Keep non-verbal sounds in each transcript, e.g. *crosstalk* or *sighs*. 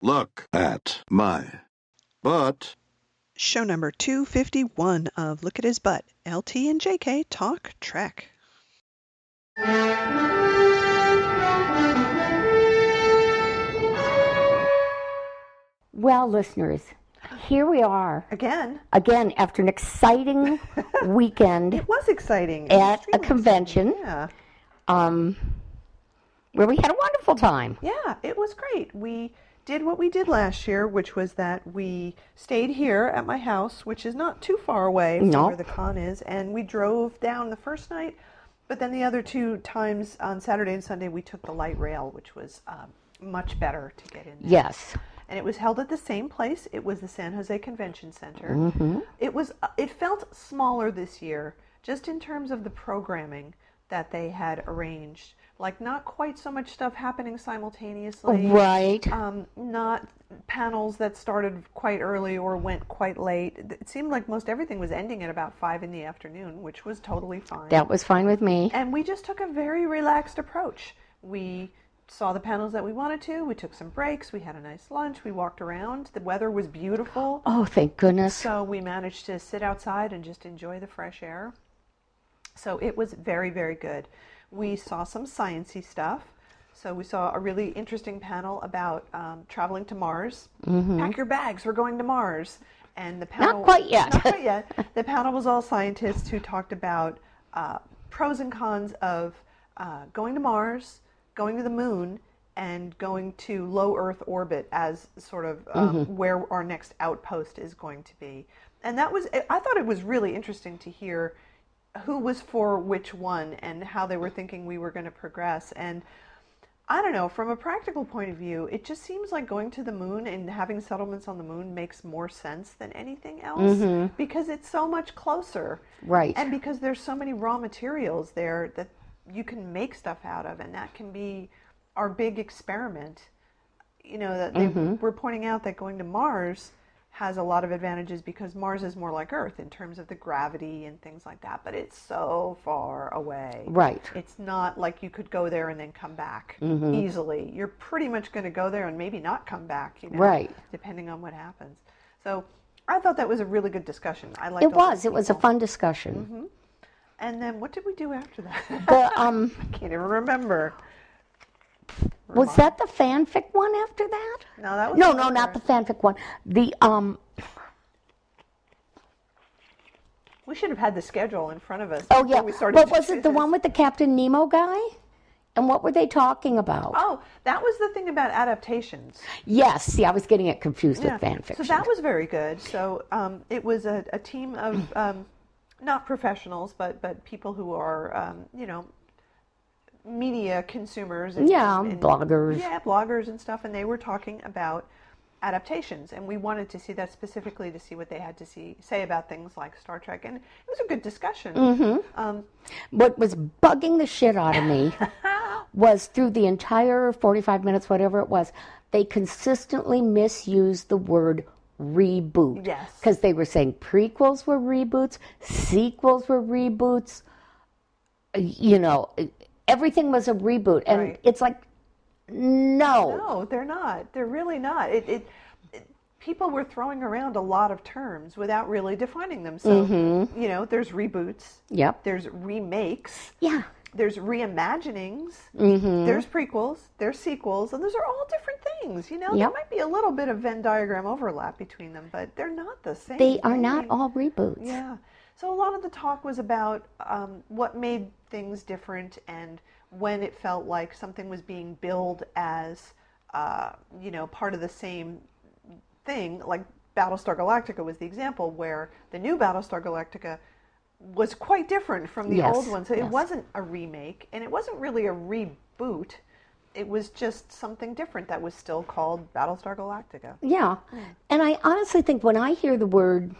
Look at my butt. Show number 251 of Look at His Butt. LT and JK talk Trek. Well, listeners, here we are Again, again after an exciting *laughs* weekend it was exciting. at a convention exciting. Yeah. um, where we had a wonderful time. Yeah, it was great. We did what we did last year, which was that we stayed here at my house, which is not too far away from No. where the con is, and we drove down the first night. But then the other two times on Saturday and Sunday, we took the light rail, which was um, much better to get in there. Yes. and it was held at the same place. It was the San Jose Convention Center. Mm-hmm. It was uh, it felt smaller this year, just in terms of the programming that they had arranged. Like not quite so much stuff happening simultaneously. Right. Um, not panels that started quite early or went quite late. It seemed like most everything was ending at about five in the afternoon, which was totally fine. That was fine with me. And we just took a very relaxed approach. We saw the panels that we wanted to. We took some breaks. We had a nice lunch. We walked around. The weather was beautiful. Oh, thank goodness. So we managed to sit outside and just enjoy the fresh air. So it was very, very good. We saw some sciency stuff. So we saw a really interesting panel about um, traveling to Mars. Pack your bags. We're going to Mars. And the panel not quite *laughs* yet. Not quite yet. The panel was all scientists who talked about uh, pros and cons of uh, going to Mars, going to the moon, and going to low Earth orbit as sort of um, where our next outpost is going to be. And that was, I thought it was really interesting to hear who was for which one and how they were thinking we were going to progress. And I don't know, from a practical point of view, it just seems like going to the moon and having settlements on the moon makes more sense than anything else mm-hmm. because it's so much closer. Right. And because there's so many raw materials there that you can make stuff out of, and that can be our big experiment. You know, that they mm-hmm. were pointing out that going to Mars has a lot of advantages because Mars is more like Earth in terms of the gravity and things like that, but it's so far away. Right. It's not like you could go there and then come back Mm-hmm. easily. You're pretty much going to go there and maybe not come back, you know, Right. depending on what happens. So I thought that was a really good discussion. I liked It was. It was a fun discussion. And then what did we do after that? The um *laughs* I can't even remember. Was that the fanfic one after that? No, that was No, no, not the fanfic one. The um We should have had the schedule in front of us. oh before yeah. We started What was it? The one with the Captain Nemo guy? And what were they talking about? Oh, that was the thing about adaptations. Yes. See, I was getting it confused Yeah. with fanfiction. So that was very good. So um, it was a, a team of um, not professionals, but but people who are um, you know media consumers. And, Yeah, and- bloggers. Yeah, bloggers and stuff, and they were talking about adaptations, and we wanted to see that specifically to see what they had to see say about things like Star Trek, and it was a good discussion. Mm-hmm. Um, what was bugging the shit out of me *laughs* was through the entire 45 minutes, whatever it was, they consistently misused the word reboot. Yes. Because they were saying prequels were reboots, sequels were reboots, you know, everything was a reboot. And Right. it's like, no. No, they're not. They're really not. It, it, it people were throwing around a lot of terms without really defining them. So, you know, there's reboots. Mm-hmm. Yep. There's remakes. Yeah. There's reimaginings. Mm-hmm. There's prequels. There's sequels, and those are all different things. You know, there might be a little bit of Venn diagram overlap between them, but they're not the same. They are not thing. all reboots. Yeah. So a lot of the talk was about um, what made things different and when it felt like something was being billed as, uh, you know, part of the same thing. Like Battlestar Galactica was the example where the new Battlestar Galactica was quite different from the Yes, old one. So it wasn't a remake and it wasn't really a reboot. It was just something different that was still called Battlestar Galactica. Yeah. And I honestly think when I hear the word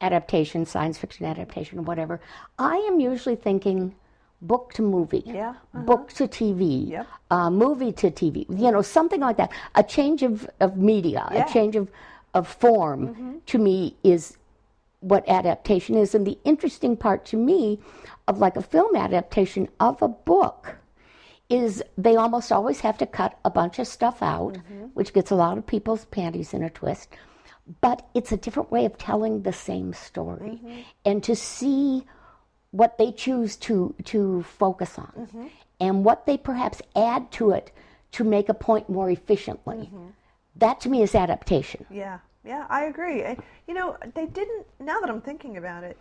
adaptation, science fiction adaptation, or whatever, I am usually thinking book to movie, Yeah, uh-huh. book to TV, Yep. uh, movie to TV, you know, something like that. A change of, of media, Yeah. a change of, of form mm-hmm. to me is what adaptation is. And the interesting part to me of like a film adaptation of a book is they almost always have to cut a bunch of stuff out, mm-hmm. which gets a lot of people's panties in a twist. But it's a different way of telling the same story. Mm-hmm. And to see what they choose to, to focus on mm-hmm. and what they perhaps add to it to make a point more efficiently. Mm-hmm. That to me is adaptation. Yeah, yeah, I agree. And, you know, they didn't. Now that I'm thinking about it,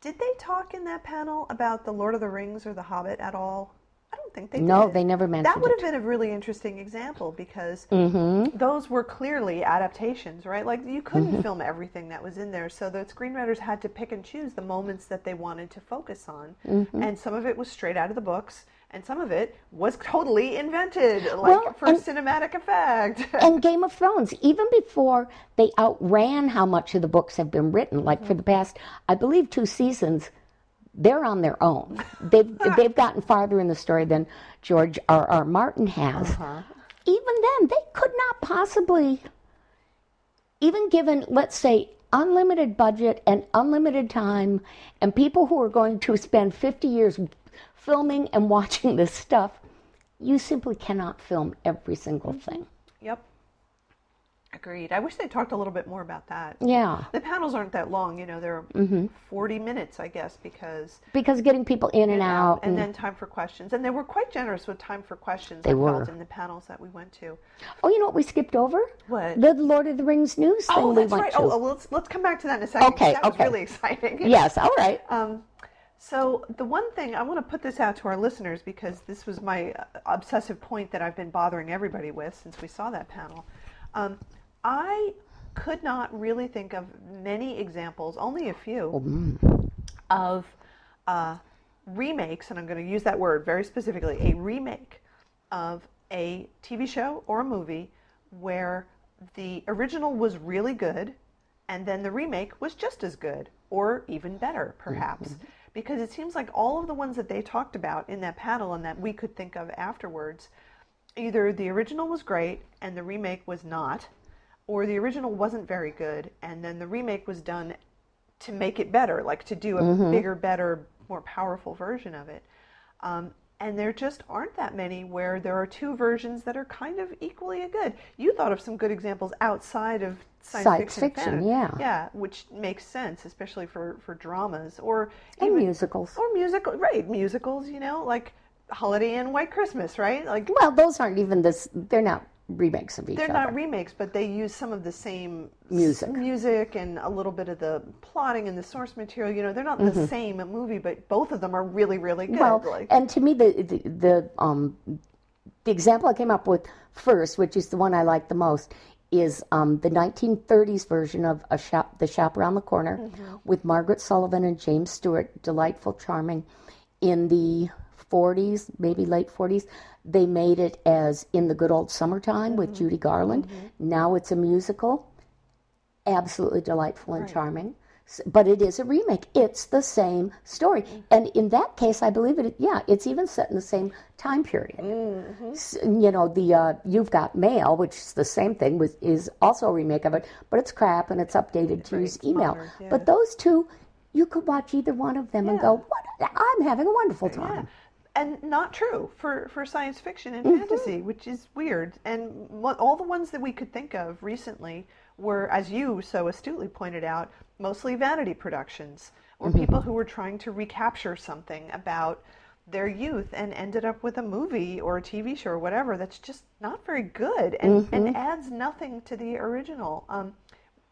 did they talk in that panel about the Lord of the Rings or the Hobbit at all? I don't think they No, did. they never mentioned That would have it. Mm-hmm. been a really interesting example because those were clearly adaptations, right? Like you couldn't film everything that was in there, so the screenwriters had to pick and choose the moments that they wanted to focus on, Mm-hmm. and some of it was straight out of the books. And some of it was *laughs* totally invented, like Well, for and- cinematic effect. *laughs* and Game of Thrones, even before they outran how much of the books have been written, like for the past, I believe, two seasons, they're on their own. They've *laughs* they've gotten farther in the story than George R. R. Martin has. Uh-huh. Even then, they could not possibly, even given, let's say, unlimited budget and unlimited time, and people who are going to spend 50 years filming and *laughs* watching this stuff, you simply cannot film every single thing. Agreed. I wish they talked a little bit more about that. Yeah. The panels aren't that long, you know, they're 40 minutes, I guess, because because getting people in and out and and, then time for questions. And they were quite generous with time for questions, They I were. in the panels that we went to. oh you know what we skipped over What? the lord of the rings news thing Oh, we went right. to Oh, oh, let's, let's come back to that in a second. Okay, That was okay. really *laughs* exciting. yes all right Um, so the one thing I want to put this out to our listeners because this was my uh, obsessive point that I've been bothering everybody with since we saw that panel. Um, I could not really think of many examples, only a few, of uh, remakes, and I'm going to use that word very specifically, a remake of a TV show or a movie where the original was really good and then the remake was just as good or even better, perhaps. Because it seems like all of the ones that they talked about in that panel and that we could think of afterwards, either the original was great and the remake was not, or the original wasn't very good and then the remake was done to make it better, like to do a bigger, better, more powerful version of it. Um, and there just aren't that many where there are two versions that are kind of equally good. You thought of some good examples outside of science, Science fiction, fiction, yeah. yeah, which makes sense, especially for for dramas or and even- musicals or musical, right? Musicals, you know, like Holiday Inn, White Christmas, right? Like well those aren't even this they're not remakes of each other. they're other not remakes, but they use some of the same Music. music and a little bit of the plotting and the source material. You know, they're not the same movie, but both of them are really, really good. Mm-hmm. well like, and to me the, the the um the example i came up with first which is the one i like the most is um, the 1930s version of a shop the shop around the corner Mm-hmm. with margaret sullavan and james stewart delightful charming in the 40s maybe late 40s they made it as in the good old summertime with Mm-hmm. judy garland now it's a musical absolutely delightful and charming. But it is a remake. It's the same story, and in that case, I believe it. Yeah, it's even set in the same time period. S- You know, the uh, "You've Got Mail," which is the same thing, was is also a remake of it, but it's crap and it's updated to use email. modern, yeah. But those two, you could watch either one of them and go, "What? I'm having a wonderful yeah. Time." And not true for, for science fiction and Mm-hmm. fantasy, which is weird. And all the ones that we could think of recently were, as you so astutely pointed out, mostly vanity productions or Mm-hmm. people who were trying to recapture something about their youth and ended up with a movie or a TV show or whatever that's just not very good and, Mm-hmm. and adds nothing to the original. Um,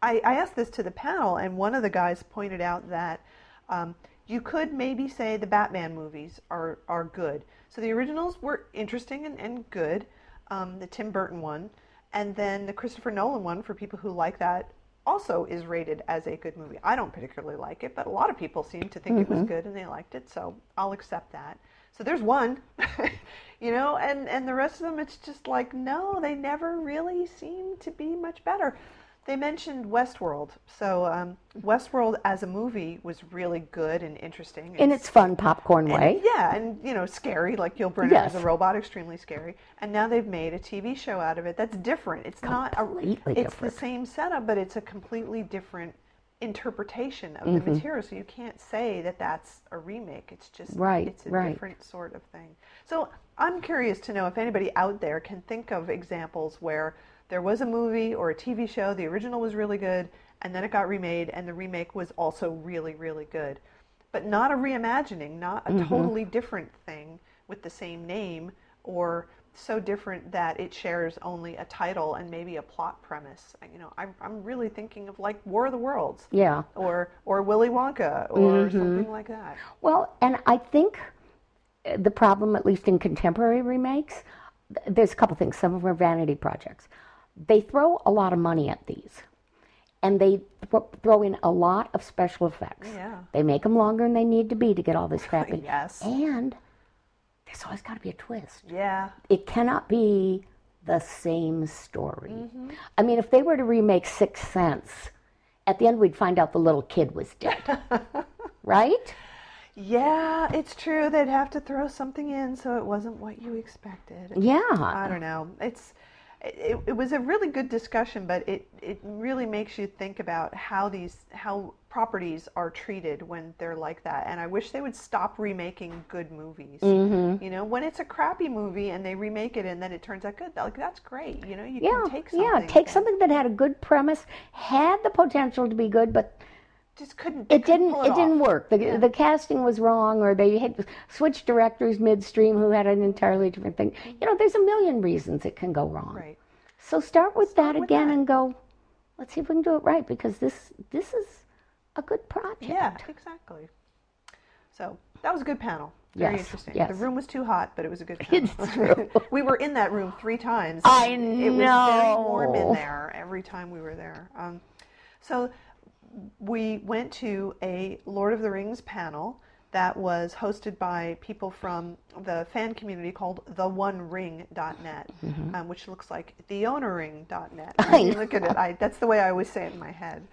I, I asked this to the panel, and one of the guys pointed out that um, you could maybe say the Batman movies are, are good. So the originals were interesting and, and good, um, the Tim Burton one, and then the Christopher Nolan one, for people who like that, also is rated as a good movie. I don't particularly like it, but a lot of people seem to think it was good and they liked it, so I'll accept that. So there's one, *laughs* you know, and, and the rest of them, it's just like, no, they never really seem to be much better. They mentioned Westworld. So um, Westworld as a movie was really good and interesting. In its fun popcorn and- way. yeah, and you know, scary. Like Yul Brynner as a robot, extremely scary. And now they've made a TV show out of it that's different. It's not a, Completely it's different. the same setup, but it's a completely different interpretation of the material, so you can't say that that's a remake. It's just Right, It's a right. different sort of thing. So I'm curious to know if anybody out there can think of examples where there was a movie or a TV show, the original was really good, and then it got remade, and the remake was also really, really good. But not a reimagining, not a totally different thing with the same name, or so different that it shares only a title and maybe a plot premise. You know, I'm, I'm really thinking of like War of the Worlds, Yeah. or or Willy Wonka, or something like that. Well, and I think uh, the problem, at least in contemporary remakes, there's a couple things. Some of them are vanity projects. They throw a lot of money at these, and they th- throw in a lot of special effects. Yeah. They make them longer than they need to be to get all this crap in. *laughs* Yes. And there's always got to be a twist. Yeah, It cannot be the same story. Mm-hmm. I mean, if they were to remake Sixth Sense, at the end we'd find out the little kid was dead. *laughs* right? yeah, it's true. They'd have to throw something in so it wasn't what you expected. Yeah. I don't know. It's it, it was a really good discussion, but it, it really makes you think about how these how properties are treated when they're like that. And I wish they would stop remaking good movies. Mm-hmm. You know, when it's a crappy movie and they remake it and then it turns out good, like that's great. You know, you yeah, can take something. yeah. Take something that had a good premise, had the potential to be good, but Just couldn't. it couldn't didn't. It, off. didn't work. The, the casting was wrong, or they had switched directors midstream who had an entirely different thing. You know, there's a million reasons it can go wrong. Right. So start with that with again that. and go. Let's see if we can do it right because this this is a good project. Yeah, exactly. So that was a good panel. Very Yes, interesting. yes. The room was too hot, but it was a good *laughs* panel. It's true. *laughs* we were in that room three times. I It was very warm in there every time we were there. Um, so we went to a Lord of the Rings panel that was hosted by people from the fan community called theonering.net, um, which looks like theownerring.net. *laughs* I you look at it, I, that's the way I always say it in my head.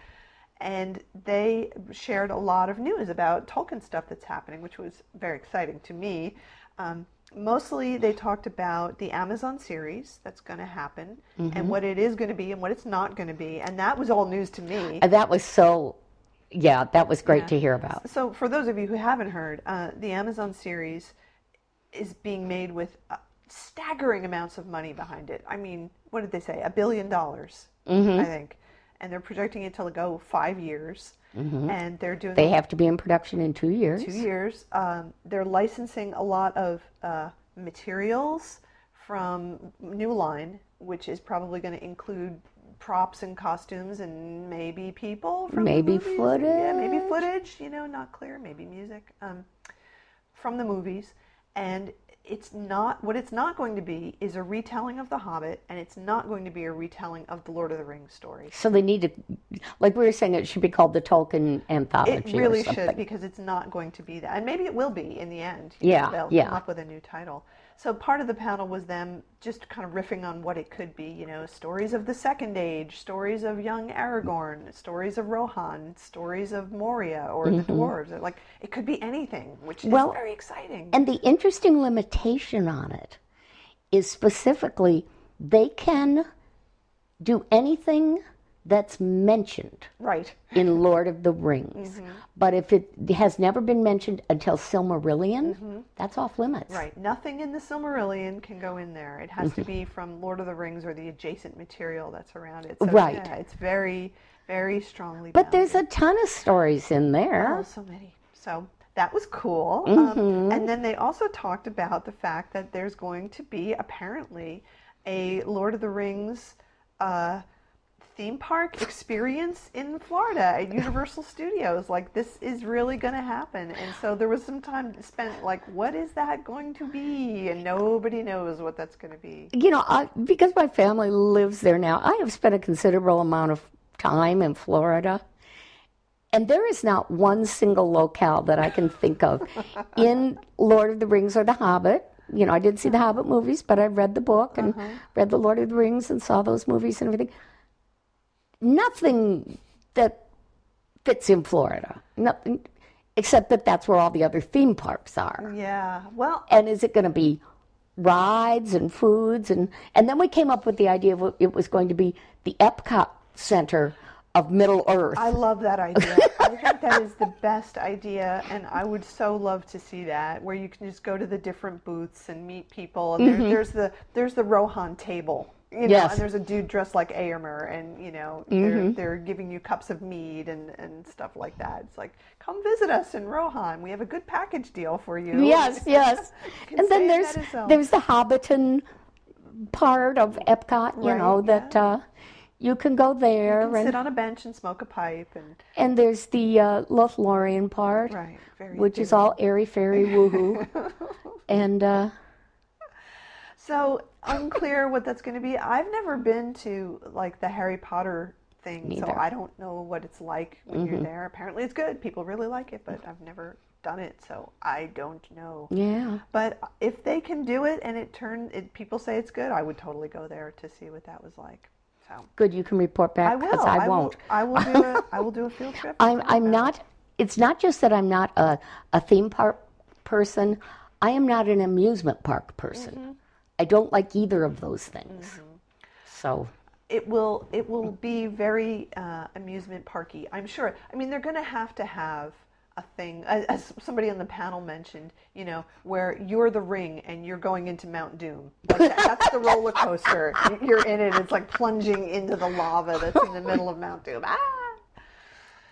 And they shared a lot of news about Tolkien stuff that's happening, which was very exciting to me. Um, mostly, they talked about the Amazon series that's going to happen and what it is going to be and what it's not going to be. And that was all news to me. And that was so. Yeah, that was great Yeah. to hear about. So, for those of you who haven't heard, uh, the Amazon series is being made with uh, staggering amounts of money behind it. I mean, what did they say? A billion dollars, Mm-hmm. I think. And they're projecting it to go five years. And they're doing Mm-hmm. They have to be in production in two years. two years. Um, they're licensing a lot of uh, materials from New Line, which is probably going to include props and costumes and maybe people from the Maybe movies. Yeah, maybe footage. footage. You know, not clear. Maybe music um, from the movies, and it's not what it's not going to be is a retelling of The Hobbit, and it's not going to be a retelling of the Lord of the Rings story So they need to, like we were saying, it should be called the Tolkien Anthology. It really should because it's not going to be that, and maybe it will be in the end. Yeah, know, they'll yeah. come up with a new title. So part of the panel was them just kind of riffing on what it could be. You know, stories of the Second Age, stories of young Aragorn, stories of Rohan, stories of Moria or the dwarves. Like it could be anything, which is Mm-hmm. Well, very exciting. And the interesting limitation on it is specifically they can do anything that's mentioned right. in Lord of the Rings. Mm-hmm. But if it has never been mentioned until Silmarillion, that's off limits. Mm-hmm. Right. Nothing in the Silmarillion can go in there. It has Mm-hmm. to be from Lord of the Rings or the adjacent material that's around it. So, Right. Yeah, it's very, very strongly. But bounded. there's a ton of stories in there. Oh, so many. So that was cool. Mm-hmm. Um, and then they also talked about the fact that there's going to be apparently a Lord of the Rings uh, theme park experience in Florida at Universal Studios. Like this is really going to happen. And so there was some time spent like, what is that going to be? And nobody knows what that's going to be. you know, I, because my family lives there now, I have spent a considerable amount of time in Florida. And there is not one single locale that I can think of *laughs* in Lord of the Rings or The Hobbit. You know, I didn't see the Hobbit movies, but I read the book and uh-huh. read the Lord of the Rings and saw those movies and everything. Nothing that fits in Florida. Nothing, except that that's where all the other theme parks are Yeah. Well, and is it going to be rides and foods and and then we came up with the idea of it was going to be the Epcot Center of Middle Earth. I love that idea. I think that is the best idea, and I would so love to see that, where you can just go to the different booths and meet people. And there, mm-hmm. there's the there's the Rohan table, you know, Yes. and there's a dude dressed like Eomer, and you know they're they're giving you cups of mead and and stuff like that. It's like come visit us in Rohan. We have a good package deal for you. yes, *laughs* yes. can and then there's that as well. there's the Hobbiton part of Epcot, you Right, know, that yeah. uh, you can go there, Sit and on a bench and smoke a pipe, and and there's the uh, Lothlorien part, right, very which is all airy fairy woohoo, *laughs* and uh, So unclear what that's going to be. I've never been to like the Harry Potter thing, so I don't know what it's like when Mm-hmm. you're there. Apparently, it's good. People really like it, but I've never done it, so I don't know. yeah, But if they can do it and it turn, it, people say it's good, I would totally go there to see what that was like. So good. You can report back. I will. I, will- won't. I will do a. I will do a field trip. *laughs* I'm I'm not. It's not just that I'm not a, a theme park person. I am not an amusement park person. Mm-hmm. I don't like either of those things. So it will it will be very uh, amusement parky. I'm sure. I mean, they're going to have to have a thing, as, as somebody on the panel mentioned. You know, where you're the ring and you're going into Mount Doom. Like that, that's the roller coaster. *laughs* You're in it. It's like plunging into the lava that's in the middle of Mount Doom. Ah.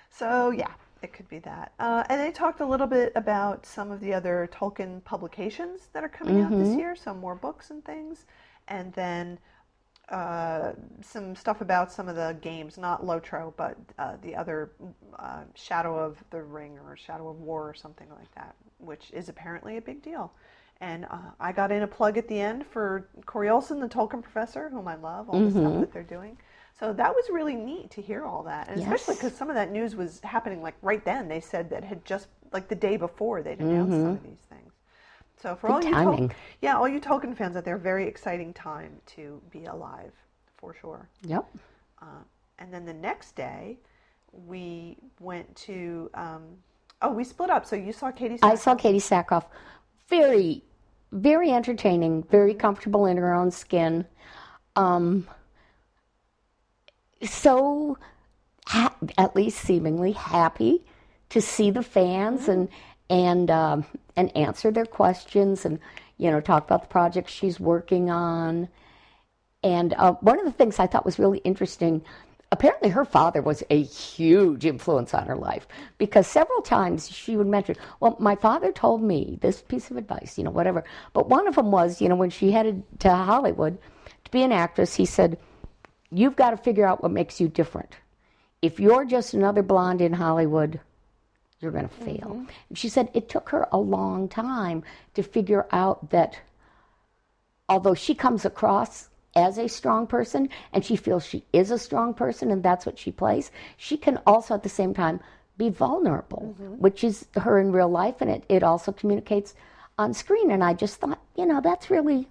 So yeah, it could be that. Uh, and they talked a little bit about some of the other Tolkien publications that are coming out this year. Some more books and things, and then uh, some stuff about some of the games, not Lotro, but uh, the other uh, Shadow of the Ring or Shadow of War or something like that, which is apparently a big deal. And uh, I got in a plug at the end for Corey Olsen, the Tolkien professor, whom I love, all the stuff that they're doing. So that was really neat to hear all that, and especially because some of that news was happening like right then. They said that had just like the day before they'd announced some of these things. So for all you Tol- yeah, all you Tolkien fans out there, very exciting time to be alive for sure. yep. Uh, and then the next day, we went to. Um, oh, we split up. So you saw Katee. I saw Katee Sackhoff. Very, very entertaining. Very comfortable in her own skin. Um, so, ha- at least seemingly happy to see the fans and and um, and answer their questions and you know talk about the projects she's working on. And uh, one of the things I thought was really interesting, apparently her father was a huge influence on her life because several times she would mention, well, my father told me this piece of advice, you know, whatever. But one of them was, you know, when she headed to Hollywood to be an actress, he said, you've got to figure out what makes you different. If you're just another blonde in Hollywood, you're going to fail. Mm-hmm. And she said it took her a long time to figure out that although she comes across as a strong person and she feels she is a strong person and that's what she plays, she can also at the same time be vulnerable, mm-hmm. which is her in real life and it, it also communicates on screen. And I just thought, you know, that's really,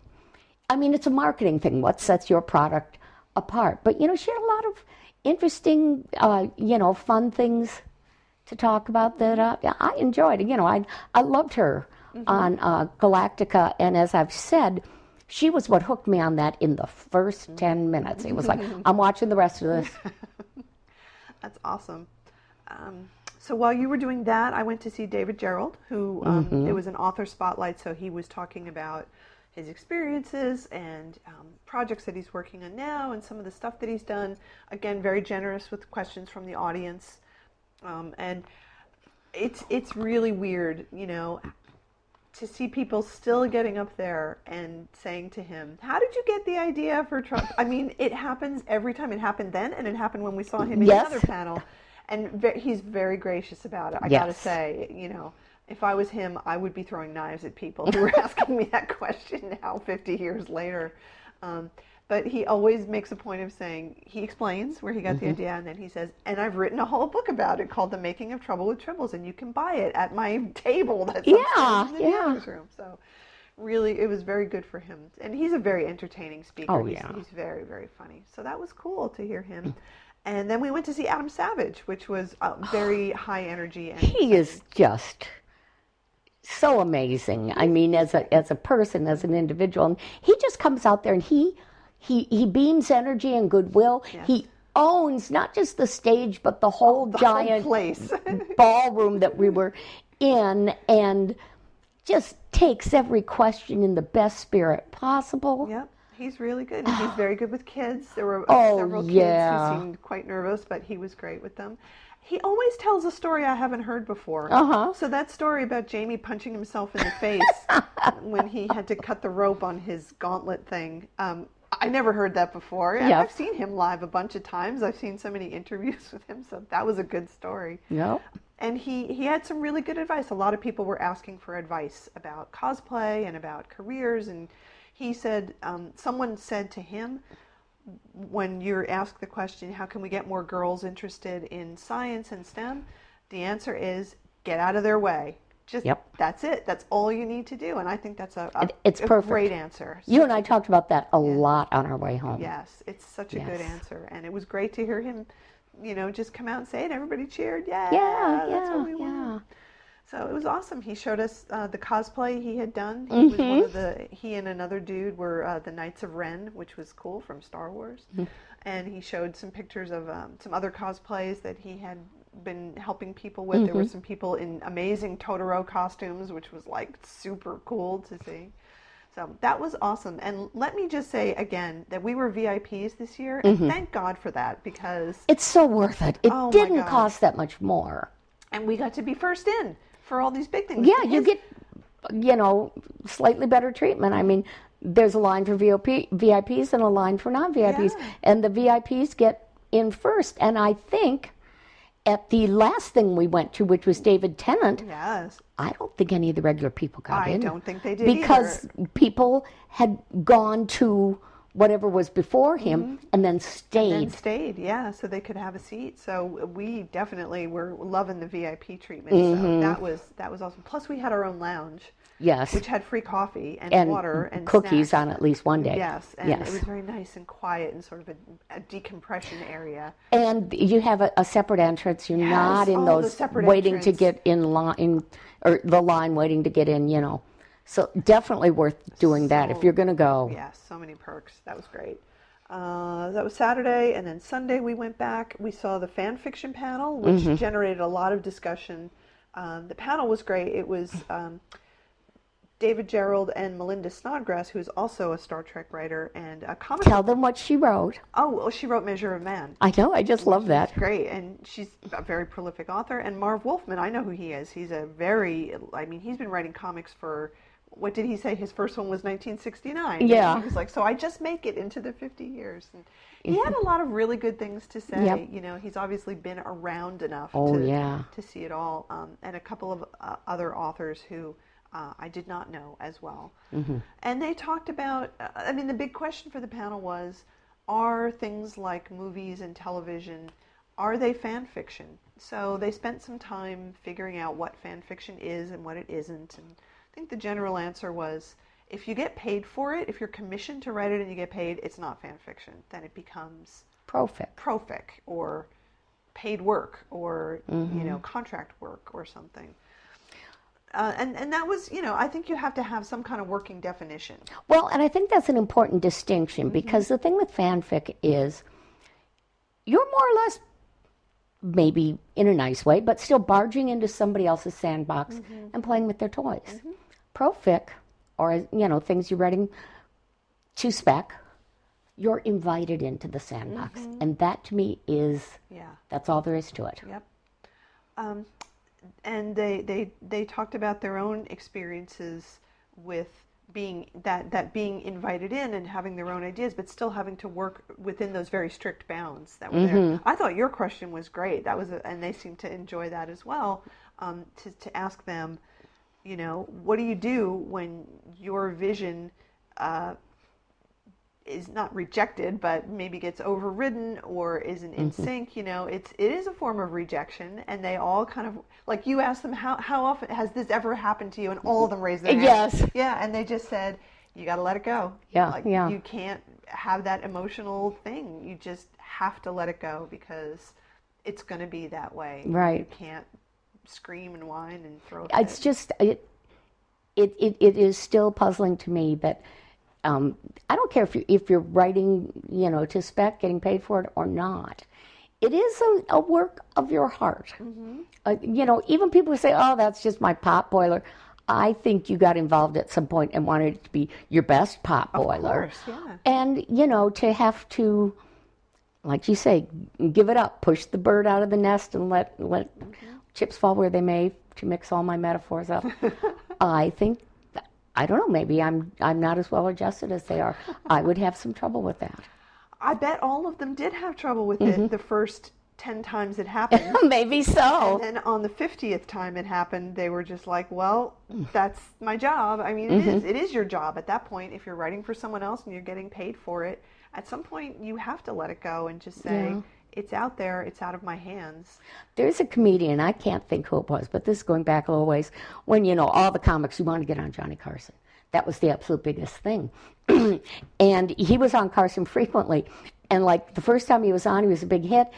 I mean, it's a marketing thing. What sets your product apart? But, you know, she had a lot of interesting, uh, you know, fun things to talk about that uh, I enjoyed. You know, I I loved her on uh, Galactica, and as I've said, she was what hooked me on that in the first ten minutes. It was like *laughs* I'm watching the rest of this. *laughs* That's awesome. Um, so while you were doing that, I went to see David Gerrold, who um, it was an author spotlight. So he was talking about his experiences and um, projects that he's working on now, and some of the stuff that he's done. Again, very generous with questions from the audience, um, and it's it's really weird, you know, to see people still getting up there and saying to him, "How did you get the idea for Trump?" I mean, it happens every time. It happened then, and it happened when we saw him in Yes. another panel, and ve- he's very gracious about it. I gotta say, you know, if I was him, I would be throwing knives at people who were *laughs* asking me that question now, 50 years later. Um, but he always makes a point of saying he explains where he got Mm-hmm. the idea, and then he says, "And I've written a whole book about it called The Making of Trouble with Tribbles, and you can buy it at my table that's Yeah, in the yeah. writer's room." So, really, it was very good for him, and he's a very entertaining speaker. Oh, He's- yeah. he's very, very funny. So that was cool to hear him. And then we went to see Adam Savage, which was uh, very *gasps* high energy. And He is just so amazing. I mean, as a as a person, as an individual, and he just comes out there and he he he beams energy and goodwill. He owns not just the stage, but the whole oh, The whole giant place. *laughs* ballroom that we were in and just takes every question in the best spirit possible. Yep, he's really good. He's very good with kids. There were *gasps* Oh, several kids who seemed quite nervous, but he was great with them. He always tells a story I haven't heard before. Uh-huh. So that story about Jamie punching himself in the face *laughs* when he had to cut the rope on his gauntlet thing. Um, I never heard that before. Yep. I've seen him live a bunch of times. I've seen so many interviews *laughs* with him, so that was a good story Yep. and he he had some really good advice. A lot of people were asking for advice about cosplay and about careers, and he said um, someone said to him when you're asked the question, "How can we get more girls interested in science and STEM?" The answer is get out of their way. Just Yep. that's it. That's all you need to do, and I think that's a, a, it's a perfect. great answer. You and I talked about that a lot on our way home. Yes, it's such a good answer, and it was great to hear him, you know, just come out and say it. Everybody cheered. Yeah, Yeah, that's yeah, what we yeah. want. So it was awesome. He showed us uh, the cosplay he had done. He was one Mm-hmm. of the. He and another dude were uh, the Knights of Ren, which was cool from Star Wars. Mm-hmm. And he showed some pictures of um, some other cosplays that he had been helping people with. There were Mm-hmm. some people in amazing Totoro costumes, which was like super cool to see. So that was awesome. And let me just say again that we were VIPs this year, and thank God for that because It's so worth it. It Oh didn't cost that much more. and we got to be first in for all these big things. Yeah, you get, you know, slightly better treatment. I mean, there's a line for VOP, VIPs and a line for non VIPs. Yeah. And the VIPs get in first. And I think at the last thing we went to, which was David Tennant, Yes. I don't think any of the regular people got I in. don't think they did Because people had gone to whatever was before him and then stayed. and stayed yeah so they could have a seat so we definitely were loving the vip treatment Mm-hmm. so that was that was awesome plus we had our own lounge yes. which had free coffee and, and water and cookies snacks. on at least one day. yes and yes. it was very nice and quiet and sort of a, a decompression area And you have a, a separate entrance. You're Yes. not in Oh, those separate waiting to get in line or the line waiting to get in. You know, so definitely worth doing that if you're going to go. yeah so many perks that was great uh, that was Saturday, and then Sunday we went back. We saw the fan fiction panel, which Mm-hmm. generated a lot of discussion. Um, the panel was great. It was um, David Gerrold and Melinda Snodgrass, who is also a Star Trek writer and a comic. Tell them what she wrote. oh, well, she wrote Measure of Man. I know. I just love that. Great, and she's a very prolific author. And Marv Wolfman, I know who he is. He's a very, I mean, he's been writing comics for. What did he say? His first one was 1969. Yeah. he was like, so I just make it into the 50 years. And he had a lot of really good things to say. Yep. You know, he's obviously been around enough Oh, to, yeah. to see it all. Um, and a couple of uh, other authors who uh, I did not know as well. Mm-hmm. And they talked about, uh, I mean, the big question for the panel was are things like movies and television, are they fan fiction? So they spent some time figuring out what fan fiction is and what it isn't. And I think the general answer was if you get paid for it, if you're commissioned to write it and you get paid, it's not fan fiction. Then it becomes Profic. profic or paid work or Mm-hmm. you know contract work or something. Uh, and and that was you know I think you have to have some kind of working definition. Well, and I think that's an important distinction Mm-hmm. because the thing with fanfic is you're more or less, maybe in a nice way, but still barging into somebody else's sandbox Mm-hmm. and playing with their toys. Profic, or you know, things you're writing to spec, you're invited into the sandbox, Mm-hmm. and that to me is Yeah. that's all there is to it. Yep. Um, and they, they they talked about their own experiences with being that that being invited in and having their own ideas, but still having to work within those very strict bounds that were there. I thought your question was great. That was, a, and they seemed to enjoy that as well. Um, to to ask them, you know, what do you do when your vision uh, is not rejected, but maybe gets overridden or isn't in Mm-hmm. sync. You know, it's it is a form of rejection, and they all kind of like you asked them how how often has this ever happened to you, and all of them raised their hands. Yes. yeah, and they just said you got to let it go. Yeah, like yeah. you can't have that emotional thing. You just have to let it go because it's going to be that way. Right. You can't scream and whine and throw. It's fit. just it, it, it, it is still puzzling to me that Um, I don't care if you if you're writing, you know, to spec, getting paid for it or not. It is a, a work of your heart. Uh, you know, even people say, "Oh, that's just my pot boiler." I think you got involved at some point and wanted it to be your best pot boiler. Of course, yeah. And you know, to have to, like you say, give it up, push the bird out of the nest, and let let chips fall where they may. To mix all my metaphors up, *laughs* I think I don't know. Maybe I'm I'm not as well adjusted as they are. I would have some trouble with that. I bet all of them did have trouble with Mm-hmm. it the first 10 times it happened. *laughs* maybe so. And then on the 50th time it happened, they were just like, well, that's my job. I mean, Mm-hmm. it is. It is your job at that point. If you're writing for someone else and you're getting paid for it, at some point you have to let it go and just say, it's out there, it's out of my hands. There's a comedian, I can't think who it was, but this is going back a little ways, when, you know, all the comics, you want to get on Johnny Carson. That was the absolute biggest thing. *clears throat* and he was on Carson frequently. And like the first time he was on, he was a big hit.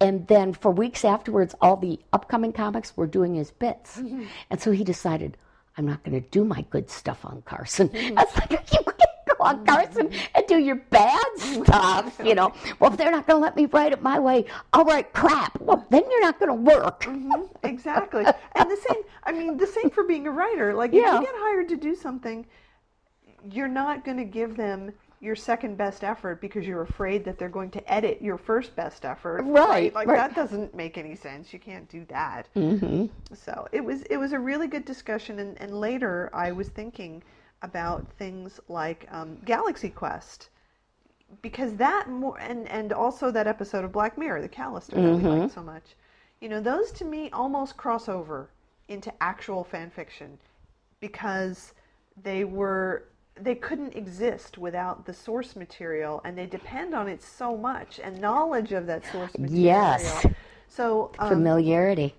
And then for weeks afterwards, all the upcoming comics were doing his bits. Mm-hmm. And so he decided, I'm not going to do my good stuff on Carson. Mm-hmm. I was like, you can't go on Carson and do your bad stuff, you know. Well, if they're not going to let me write it my way, I'll write crap. Well, then you're not going to work. Exactly. and the same, I mean, the same for being a writer. Like, if Yeah. you get hired to do something, you're not going to give them your second best effort because you're afraid that they're going to edit your first best effort. Right, Like right. that doesn't make any sense. You can't do that. Mm-hmm. So it was it was a really good discussion. And, and later I was thinking about things like um, Galaxy Quest because that more and and also that episode of Black Mirror, the Callister that we liked so much. You know, those to me almost cross over into actual fan fiction because they were they couldn't exist without the source material and they depend on it so much and knowledge of that source material. Yes. So um, Familiarity.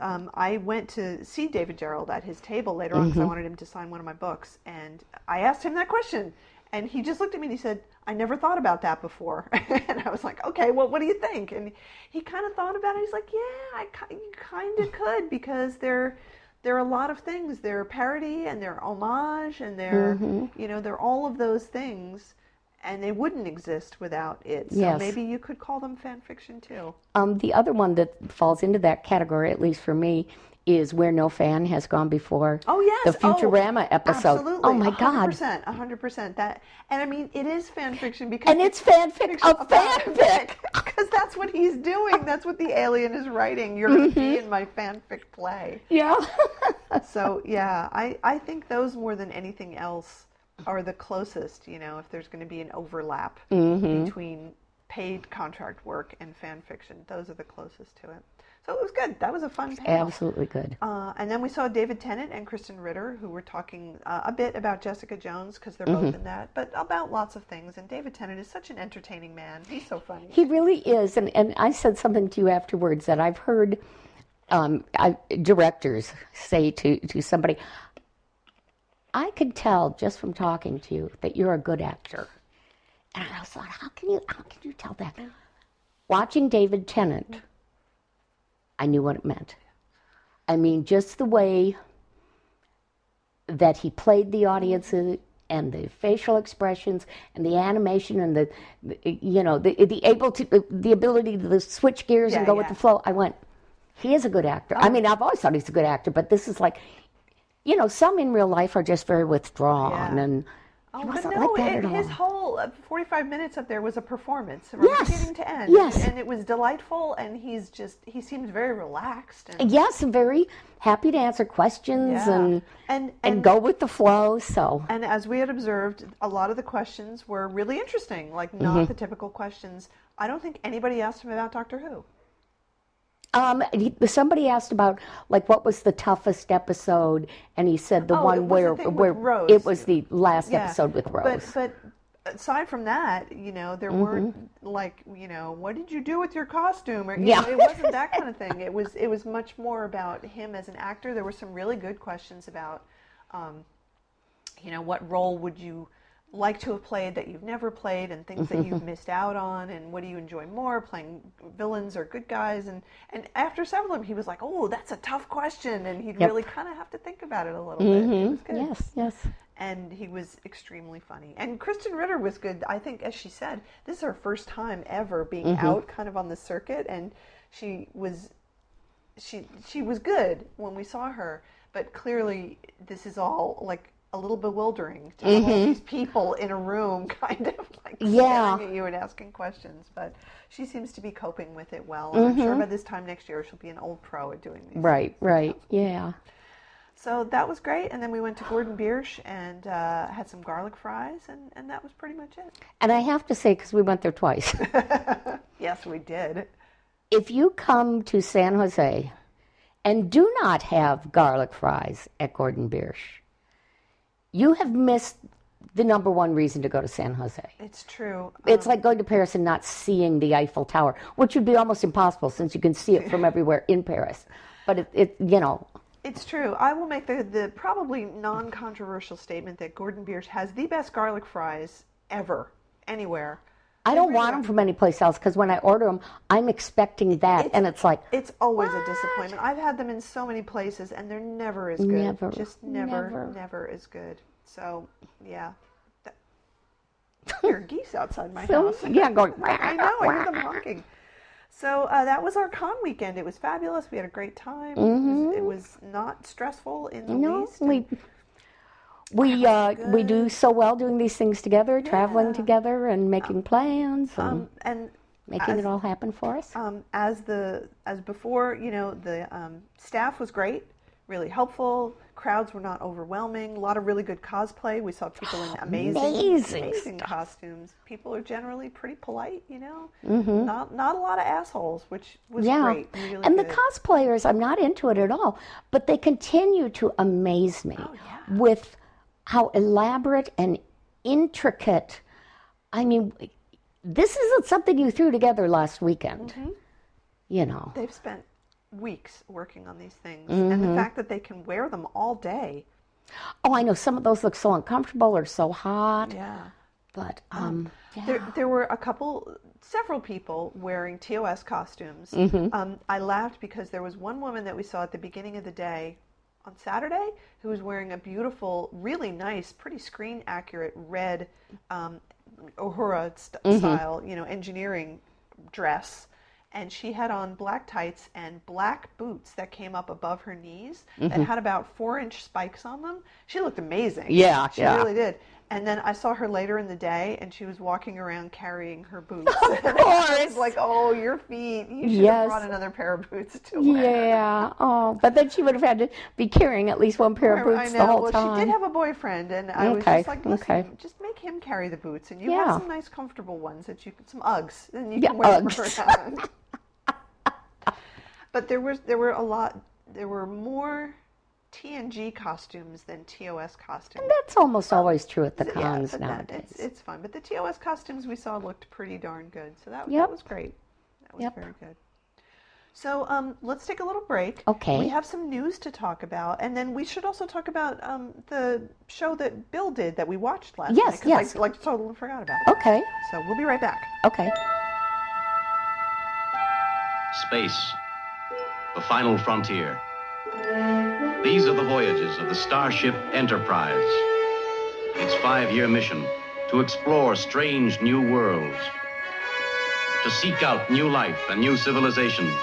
Um, I went to see David Gerrold at his table later on because I wanted him to sign one of my books, and I asked him that question, and he just looked at me and he said, "I never thought about that before," *laughs* and I was like, "Okay, well, what do you think?" And he kind of thought about it. He's like, "Yeah, I you kind of *sighs* could because there." There are a lot of things. They're parody and they're homage and they're, you know, they're all of those things, and they wouldn't exist without it. So Yes. maybe you could call them fan fiction too. Um, the other one that falls into that category, at least for me, is where no fan has gone before. Oh yes, the Futurama oh, episode. Absolutely. Oh my god! 100%, 100%. That, and I mean, it is fan fiction because And it's fanfic of fanfic. because *laughs* that's what he's doing. That's what the alien is writing. You're be in my fanfic play. Yeah. *laughs* So yeah, I I think those more than anything else are the closest. You know, if there's going to be an overlap Mm-hmm. between paid contract work and fan fiction, those are the closest to it. So it was good. That was a fun panel. Absolutely good. Uh, and then we saw David Tennant and Krysten Ritter, who were talking uh, a bit about Jessica Jones because they're Mm-hmm. both in that, but about lots of things. And David Tennant is such an entertaining man. He's so funny. He really is, and and I said something to you afterwards that I've heard um, I, directors say to to somebody. I could tell just from talking to you that you're a good actor, and I thought, how can you how can you tell that? Watching David Tennant, I knew what it meant. I mean, just the way that he played the audiences and the facial expressions and the animation and the, you know the the able to the ability to switch gears and Yeah, go with the flow. I went, he is a good actor. I oh. mean, I've always thought he's a good actor, but this is like, you know, some in real life are just very withdrawn Yeah. and. Oh, but no, like it, his whole uh, 45 minutes up there was a performance from Yes. beginning to end. Yes. And it was delightful, and he's just, he seems very relaxed. And, Yes, very happy to answer questions Yeah. and, And- and and- go with the flow. So and as we had observed, a lot of the questions were really interesting, like not Mm-hmm. the typical questions. I don't think anybody asked him about Doctor Who. Um, he, somebody asked about like what was the toughest episode, and he said the Oh, one the where where Rose. it was the last episode with Rose. But but aside from that, you know, there weren't like you know, what did you do with your costume? Or you Yeah. know, it wasn't that kind of thing. It was it was much more about him as an actor. There were some really good questions about, um, you know, what role would you like to have played that you've never played, and things that you've *laughs* missed out on, and what do you enjoy more, playing villains or good guys? And and after several of them, he was like, oh, that's a tough question, and he'd Yep. really kind of have to think about it a little bit. It was good. Mm-hmm. yes, yes. and he was extremely funny. And Krysten Ritter was good. I think, as she said, this is her first time ever being mm-hmm. out, kind of on the circuit, and she was she she was good when we saw her, but clearly this is all like a little bewildering to have all these people in a room, *laughs* kind of like Yeah. staring at you and asking questions. But she seems to be coping with it well. And I'm sure by this time next year she'll be an old pro at doing these. Right, right. Yeah. So that was great. And then we went to Gordon Biersch and uh, had some garlic fries, and, and that was pretty much it. And I have to say, because we went there twice, *laughs* *laughs* Yes, we did. if you come to San Jose and do not have garlic fries at Gordon Biersch, you have missed the number one reason to go to San Jose. It's true. It's um, like going to Paris and not seeing the Eiffel Tower, which would be almost impossible since you can see it from *laughs* everywhere in Paris. But it, it you know, It's true. I will make the, the probably non controversial statement that Gordon Biersch has the best garlic fries ever, anywhere. I don't want them from any place else because when I order them, I'm expecting that, and it's like, It's always a disappointment. I've had them in so many places and they're never as good. Never, Just never, never. never, as good. So, yeah. That- *laughs* There are geese outside my So, house. yeah, going. *laughs* I know, I hear them *laughs* honking. So uh, that was our con weekend. It was fabulous. We had a great time. It, was, it was not stressful in the Mm-hmm. no, least. we we uh, we do so well doing these things together, traveling together, and making plans, and um, and making as- it all happen for us. um, as the as before, you know, the um, staff was great, really helpful. Crowds were not overwhelming. A lot of really good cosplay. We saw people in amazing, Amazing amazing costumes. People are generally pretty polite, you know. Mm-hmm. Not not a lot of assholes, which was yeah, great. Really and the cosplayers, I'm not into it at all, but they continue to amaze me Oh, with how elaborate and intricate. I mean, this isn't something you threw together last weekend. Mm-hmm. You know, They've spent weeks working on these things, and Mm-hmm. the fact that they can wear them all day. oh, I know some of those look so uncomfortable or so hot, Yeah. but um, yeah. There, there were a couple, several people wearing TOS costumes. Mm-hmm. Um, I laughed because there was one woman that we saw at the beginning of the day on Saturday who was wearing a beautiful, really nice, pretty screen accurate red um, Uhura st- Mm-hmm. style, you know, engineering dress. And she had on black tights and black boots that came up above her knees that had about four inch spikes on them. She looked amazing. Mm-hmm. Yeah, she yeah. really did. And then I saw her later in the day, and she was walking around carrying her boots. Of *laughs* I course. was like, "Oh, your feet! You should Yes. have brought another pair of boots to wear." Yeah. Oh, but then she would have had to be carrying at least one pair of I boots know. the whole well, time. she did have a boyfriend, and I was just like, "Listen, okay. just make him carry the boots, and you Yeah. have some nice, comfortable ones that you can, some Uggs, and you Yeah, can wear them Uggs. around." *laughs* but there was there were a lot. There were more TNG costumes than TOS costumes. And that's almost always true at the Yeah, cons but that- nowadays. it's, it's fun. But the TOS costumes we saw looked pretty darn good. So that, that was great. That was Yep. very good. So um, let's take a little break. Okay. We have some news to talk about, and then we should also talk about um, the show that Bill did that we watched last Yes, night. 'cause yes. I like totally forgot about. It. Okay. So we'll be right back. Okay. Space, the final frontier. These are the voyages of the Starship Enterprise. Its five year mission to explore strange new worlds, to seek out new life and new civilizations,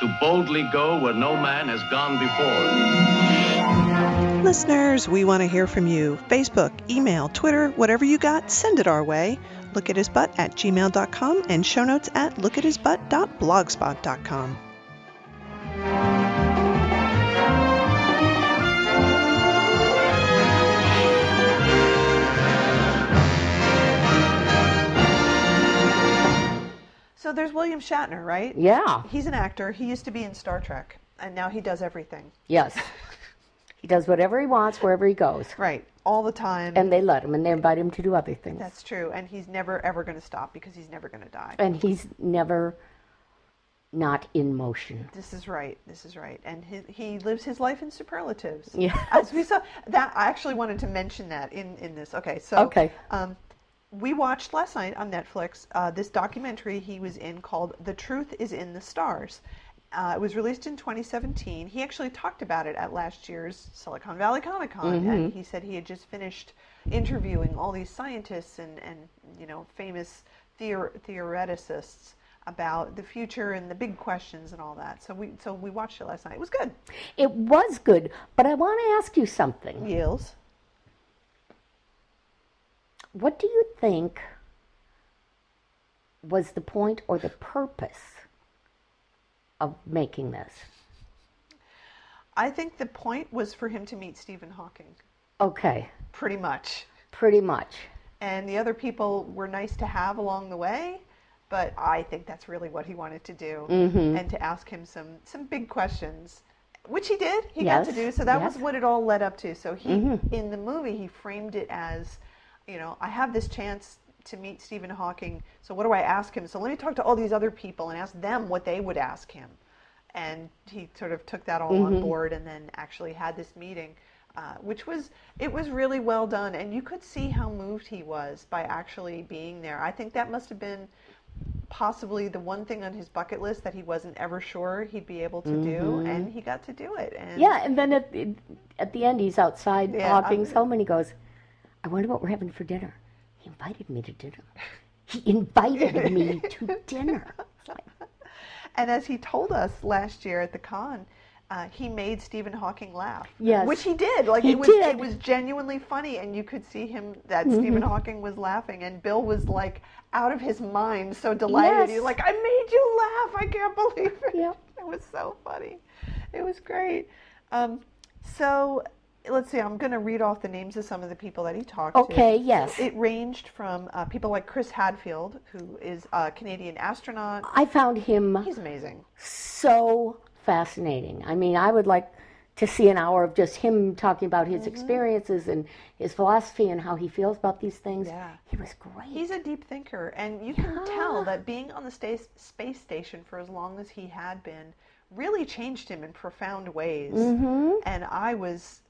to boldly go where no man has gone before. Listeners, we want to hear from you. Facebook, email, Twitter, whatever you got, send it our way. Look at his butt at gmail.com and show notes at lookathisbutt.blogspot.com. So there's William Shatner, right? Yeah. He's an actor. He used to be in Star Trek, and now he does everything. Yes. *laughs* he does whatever he wants wherever he goes. Right, all the time. And they let him and they invite him to do other things. That's true, and he's never ever going to stop because he's never going to die. and he's never not in motion. This is right. This is right, and he, he lives his life in superlatives. Yeah. as we saw that. I actually wanted to mention that in in this. Okay, so Okay. um, we watched last night on Netflix uh, this documentary he was in called "The Truth Is in the Stars." Uh, it was released in 2017. He actually talked about it at last year's Silicon Valley Comic Con, and he said he had just finished interviewing all these scientists and, and you know famous theor- theoreticists about the future and the big questions and all that. So we so we watched it last night. It was good. It was good, but I want to ask you something. Yields. What do you think was the point or the purpose of making this? I think the point was for him to meet Stephen Hawking, Okay, pretty much. pretty much. And the other people were nice to have along the way, but I think that's really what he wanted to do Mm-hmm. and to ask him some some big questions, which he did. He got to do. So that yes. Mm-hmm. was what it all led up to. So he in the movie he framed it as, you know, I have this chance to meet Stephen Hawking. So what do I ask him? So let me talk to all these other people and ask them what they would ask him. And he sort of took that all Mm-hmm. on board and then actually had this meeting. Uh, which was it was really well done and you could see how moved he was by actually being there i think that must have been possibly the one thing on his bucket list that he wasn't ever sure he'd be able to do and he got to do it and Mm-hmm. Yeah, and then at the, at the end, he's outside Yeah, home, and he goes, "I wonder what we're having for dinner." He invited me to dinner. He invited me to dinner. *laughs* And as he told us last year at the con uh, he made Stephen Hawking laugh. Yes. Which he did. Like He it was did. it was genuinely funny and you could see him that Mm-hmm. Stephen Hawking was laughing and Bill was like out of his mind, so delighted. Yes. He's like, I made you laugh. I can't believe it. Yep. *laughs* It was so funny. It was great. Um, so let's see, I'm going to read off the names of some of the people that he talked to. Okay, yes. It ranged from uh, people like Chris Hadfield, who is a Canadian astronaut. I found him He's amazing. so fascinating. I mean, I would like to see an hour of just him talking about his Mm-hmm. experiences and his philosophy and how he feels about these things. Yeah. He was great. He's a deep thinker, and you can tell that being on the sta- space station for as long as he had been really changed him in profound ways. Mm-hmm. And I was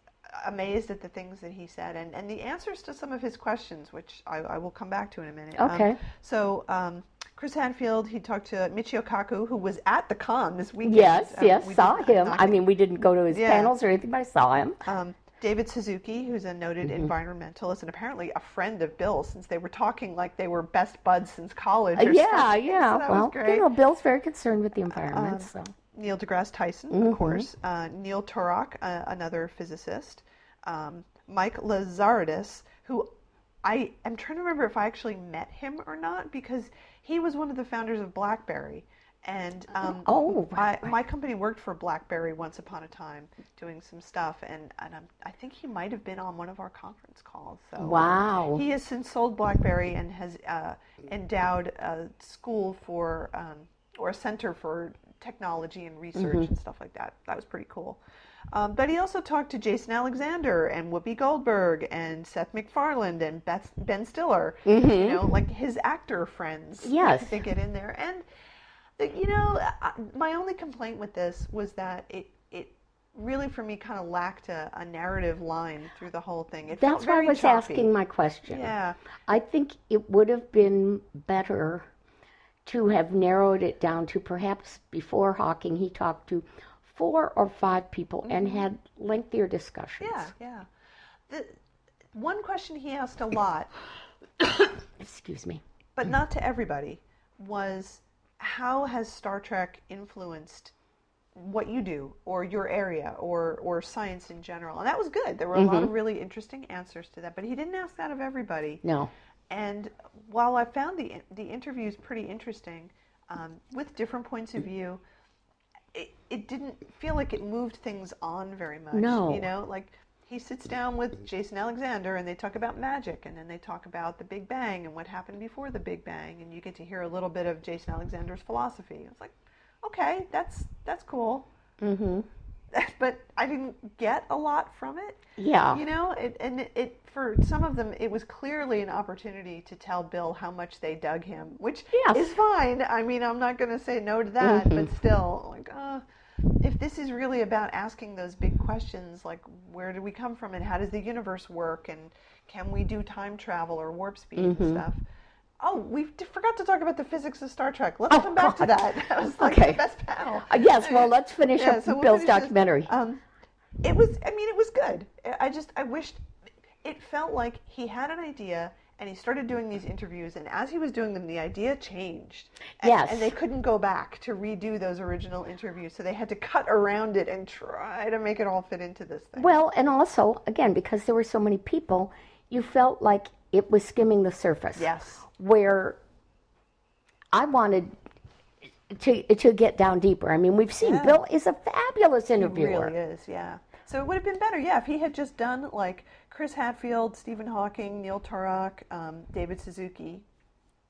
amazed at the things that he said and, and the answers to some of his questions, which I, I will come back to in a minute. Um, Okay. so, um, Chris Hadfield, he talked to Michio Kaku, who was at the con this weekend. yes, Um, yes, we saw him. I mean, we didn't go to his Yeah. panels or anything, but I saw him. um, David Suzuki, who's a noted Mm-hmm. environmentalist and apparently a friend of Bill, since they were talking like they were best buds since college. Uh, Or yeah, something. yeah. So that well, was great. Um, you know, Bill's very concerned with the environment, so. Neil deGrasse Tyson, Mm-hmm. of course. Uh, Neil Turok, uh, another physicist. Um, Mike Lazaridis, who I am trying to remember if I actually met him or not because he was one of the founders of BlackBerry. And um, Oh, right, I, my company worked for BlackBerry once upon a time, doing some stuff, and, and I'm, I think he might have been on one of our conference calls. So um, Wow. he has since sold BlackBerry and has uh, endowed a school for um, or a center for technology and research Mm-hmm. and stuff like that. That was pretty cool. Um, but he also talked to Jason Alexander and Whoopi Goldberg and Seth MacFarlane and Beth, Ben Stiller. You know, like his actor friends. Mm-hmm. Yes. they get in there, and you know, my only complaint with this was that it it really for me kind of lacked a, a narrative line through the whole thing. It That's why I was choppy. asking my question. Yeah. I think it would have been better to have narrowed it down to perhaps before Hawking, he talked to four or five people and had lengthier discussions. Mm-hmm. Yeah, yeah. The one question he asked a lot, *coughs* Excuse me. but not to everybody, was how has Star Trek influenced what you do or your area or or science in general? And that was good. There were a lot of really interesting answers to that, but he didn't ask that of everybody. No. And while I found the the interviews pretty interesting, um, with different points of view, it, it didn't feel like it moved things on very much. No. You know, like he sits down with Jason Alexander and they talk about magic and then they talk about the Big Bang and what happened before the Big Bang and you get to hear a little bit of Jason Alexander's philosophy. It's like, okay, that's that's cool. Mm-hmm. *laughs* But I didn't get a lot from it. Yeah. You know, it, and it, it for some of them, it was clearly an opportunity to tell Bill how much they dug him, which Yes. is fine. I mean, I'm not going to say no to that, but still, like, uh, if this is really about asking those big questions, like where do we come from, and how does the universe work, and can we do time travel or warp speed and stuff, Oh, we forgot to talk about the physics of Star Trek. Let's Oh, come back to that. *laughs* That was like Okay. the best panel. Uh, yes, well, let's finish *laughs* Yeah, up so we'll Bill's finish this. documentary. Um, it was. I mean, it was good. I- I just. I wished. It felt like he had an idea and he started doing these interviews. And as he was doing them, the idea changed. And, Yes. And they couldn't go back to redo those original interviews, so they had to cut around it and try to make it all fit into this thing. Well, and also, again, because there were so many people, you felt like it was skimming the surface. yes. Where I wanted to to get down deeper. I mean, we've seen Yeah. Bill is a fabulous interviewer. really is, yeah. So it would have been better, yeah, if he had just done like Chris Hadfield, Stephen Hawking, Neil Turok, um, David Suzuki.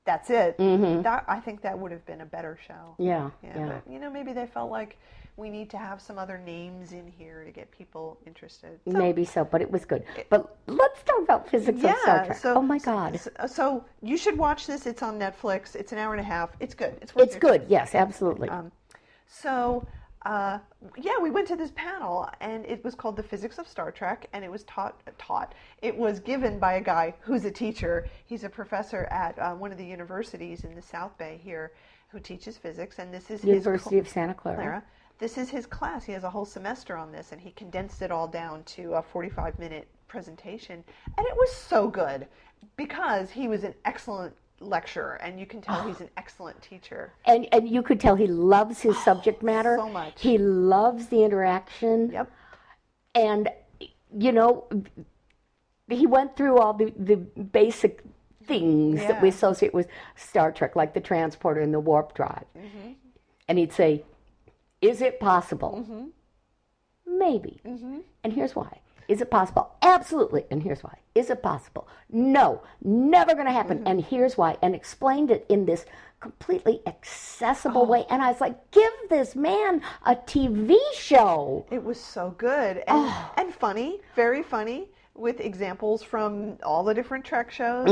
That's it. That I think that would have been a better show. Mm-hmm. Yeah, Yeah, yeah. but you know, maybe they felt like we need to have some other names in here to get people interested. So, Maybe so, but it was good. But let's talk about physics of Star. Trek. So oh my God, So, so you should watch this. It's on Netflix. It's an hour and a half. It's good. It's worth it's good. Yes, absolutely. Um, So, uh, yeah, we went to this panel, and it was called "The Physics of Star Trek," and it was taught taught. It was given by a guy who's a teacher. He's a professor at uh, one of the universities in the South Bay here, who teaches physics, and this is University his of Santa Clara. Clara. This is his class. He has a whole semester on this, and he condensed it all down to a 45 minute presentation. And it was so good because he was an excellent lecturer, and you can tell he's an excellent teacher. *sighs* And and you could tell he loves his *sighs* subject matter. so much. He loves the interaction. Yep. And you know, he went through all the the basic things that we associate with Star Trek, like the transporter and the warp drive. Mm-hmm. And he'd say, "Is it possible? Mm-hmm. Maybe." And here's why. Is it possible? Absolutely. And here's why. Is it possible? No, never going to happen. Mm-hmm. And here's why. And explained it in this completely Oh. accessible way. And I was like, give this man a TV show. It was so good and, and funny, very funny, with examples from all the different Trek shows.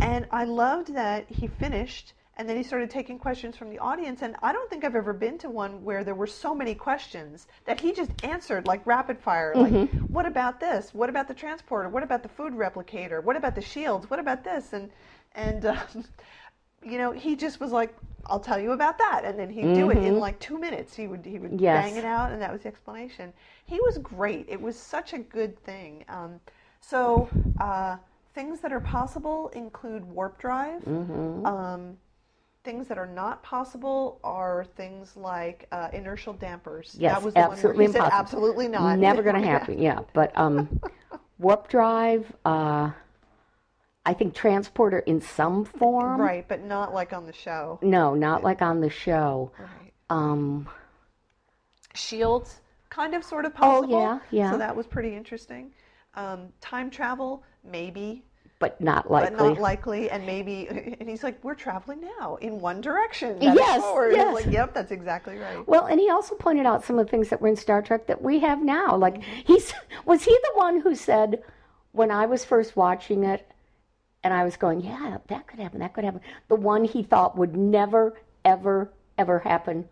And I loved that he finished and then he started taking questions from the audience. And I don't think I've ever been to one where there were so many questions that he just answered like rapid fire. Like, what about this? What about the transporter? What about the food replicator? What about the shields? What about this? And and *laughs* um, you know, he just was like, "I'll tell you about that," and then he'd do it in like two minutes. He would he would Yes. bang it out, and that was the explanation. He was great. It was such a good thing. Um, so uh, things that are possible include warp drive. Um, things that are not possible are things like uh, inertial dampers. Yes, that was the absolutely one where he said impossible. absolutely not. Never going *laughs* to happen. Yeah. But um, *laughs* warp drive, uh, I think transporter in some form. right, but not like on the show. No, not like on the show. Right. Um, shields kind of sort of possible. Oh, possible yeah, yeah. so that was pretty interesting um, time travel maybe but not likely. but not likely and maybe *laughs* and he's like we're traveling now in one direction Yes, forward. yes. like yep that's exactly right Well, and he also pointed out some of the things that were in Star Trek that we have now. Like Mm-hmm. he's *laughs* was he the one who said when I was first watching it and I was going, yeah, that could happen, that could happen. The one he thought would never ever ever happen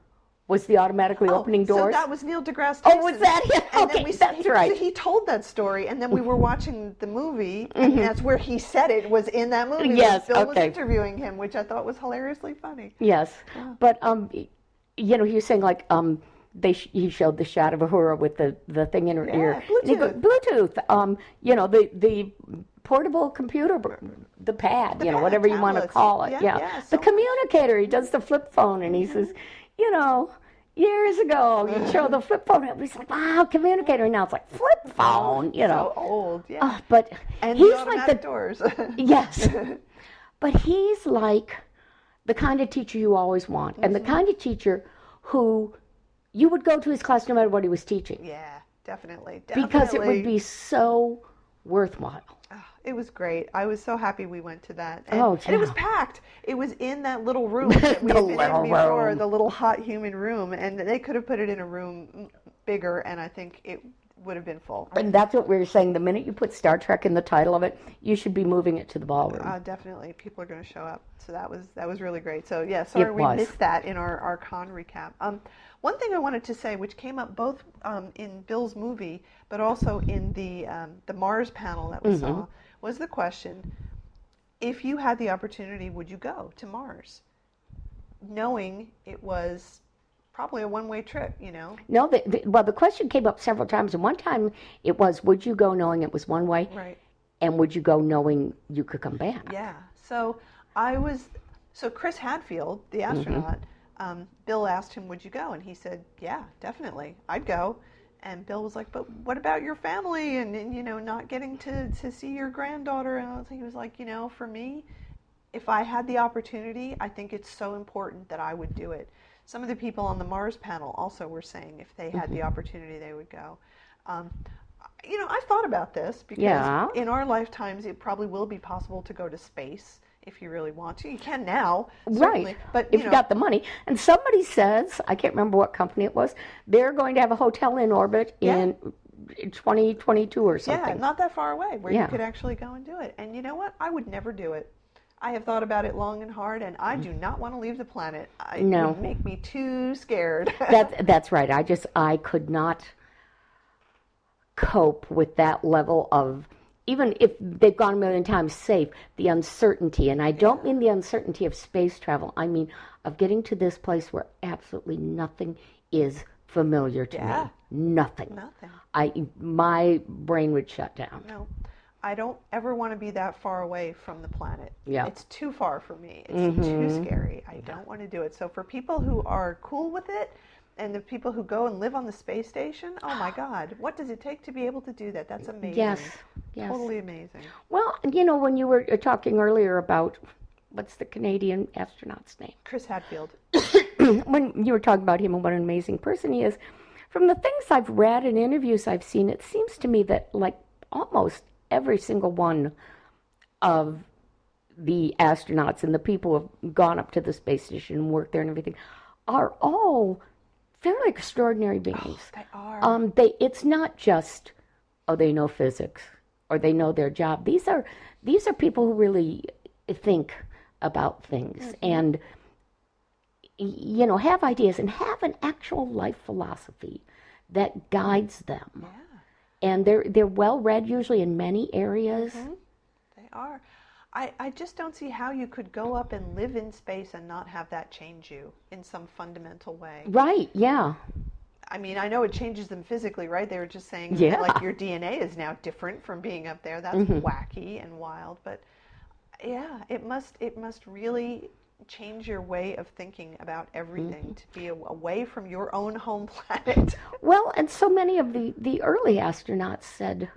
was the automatically opening Oh, So doors. that was Neil deGrasse Oh, was that him? And Okay, we, that's he, right. He told that story, and then we were watching the movie, and that's where he said it was in that movie. Mm-hmm. Yes, Bill was interviewing him, which I thought was hilariously funny. Yes, but um, you know, he was saying like um, they sh- he showed the shot of Uhura with the the thing in her ear. And he go- Bluetooth. Um, you know, the the portable computer, the pad, you know, pad, whatever you want to call it. Yeah, Yeah, yeah, the communicator. He does the flip phone, and he says, you know. Years ago, you'd *laughs* show the flip phone. It was like, wow, communicator. And now it's like flip phone, you know. So old, yeah. Oh, but and he's the like the doors. *laughs* Yes. but he's like the kind of teacher you always want, and the Mm-hmm. kind of teacher who you would go to his class no matter what he was teaching yeah, definitely, because it would be so worthwhile. Oh, it was great. I was so happy we went to that. And, Oh, and it was packed. It was in that little *laughs* room that we had been in before, room. the little hot human room, and they could have put it in a room bigger, and I think it would have been full. And that's what we were saying. The minute you put Star Trek in the title of it, you should be moving it to the ballroom. Uh, definitely, people are going to show up. So that was that was really great. So yeah, sorry we missed that in our, our con recap. Um, one thing I wanted to say, which came up both um, in Bill's movie, but also in the um, the Mars panel that we Mm-hmm. saw, was the question: if you had the opportunity, would you go to Mars? Knowing it was probably a one way trip, you know? No, the, the, well, the question came up several times, and one time it was, would you go knowing it was one way, Right. and would you go knowing you could come back? Yeah. So I was, so Chris Hadfield, the astronaut, um, Bill asked him, would you go? And he said, yeah, definitely. I'd go. And Bill was like, but what about your family and, and you know, not getting to, to see your granddaughter? And I was, he was like, you know, for me, if I had the opportunity, I think it's so important that I would do it. Some of the people on the Mars panel also were saying if they had the opportunity, they would go. Um, you know, I've thought about this because Yeah. in our lifetimes, it probably will be possible to go to space if you really want to. You can now, certainly, Right. But if you you got the money. And somebody says, I can't remember what company it was, they're going to have a hotel in orbit Yeah. in 2022 or something. yeah, not that far away where Yeah. you could actually go and do it. And you know what? I would never do it. I have thought about it long and hard, and I do not want to leave the planet. I, No. It would make me too scared. *laughs* that, that's right. I just, I could not cope with that level of, even if they've gone a million times safe, the uncertainty. And I don't mean the uncertainty of space travel, I mean of getting to this place where absolutely nothing is familiar to Yeah. me. Nothing. Nothing. I, my brain would shut down. No, I don't ever want to be that far away from the planet. Yeah. Mm-hmm. It's too far for me. It's too scary. I don't want to do it. So for people who are cool with it, and the people who go and live on the space station, oh my *gasps* God, what does it take to be able to do that? That's amazing. Yes, yes. Totally amazing. Well, you know, when you were uh, talking earlier about what's the Canadian astronaut's name? Chris Hadfield. *coughs* when you were talking about him and what an amazing person he is, from the things I've read and interviews I've seen, it seems to me that like almost every single one of the astronauts and the people who have gone up to the space station and worked there and everything are all fairly extraordinary beings. They are. Um, they it's not just oh they know physics or they know their job. These are these are people who really think about things and you know have ideas and have an actual life philosophy that guides them. yeah, And they're they're well read usually in many areas. they are. I, I just don't see how you could go up and live in space and not have that change you in some fundamental way. Right? Yeah. I mean, I know it changes them physically, right? They were just saying, Yeah. Mm-hmm. like your DNA is now different from being up there. That's wacky and wild, but yeah, it must it must really change your way of thinking about everything Mm-hmm. to be away from your own home *laughs* planet. Well, and so many of the, the early astronauts said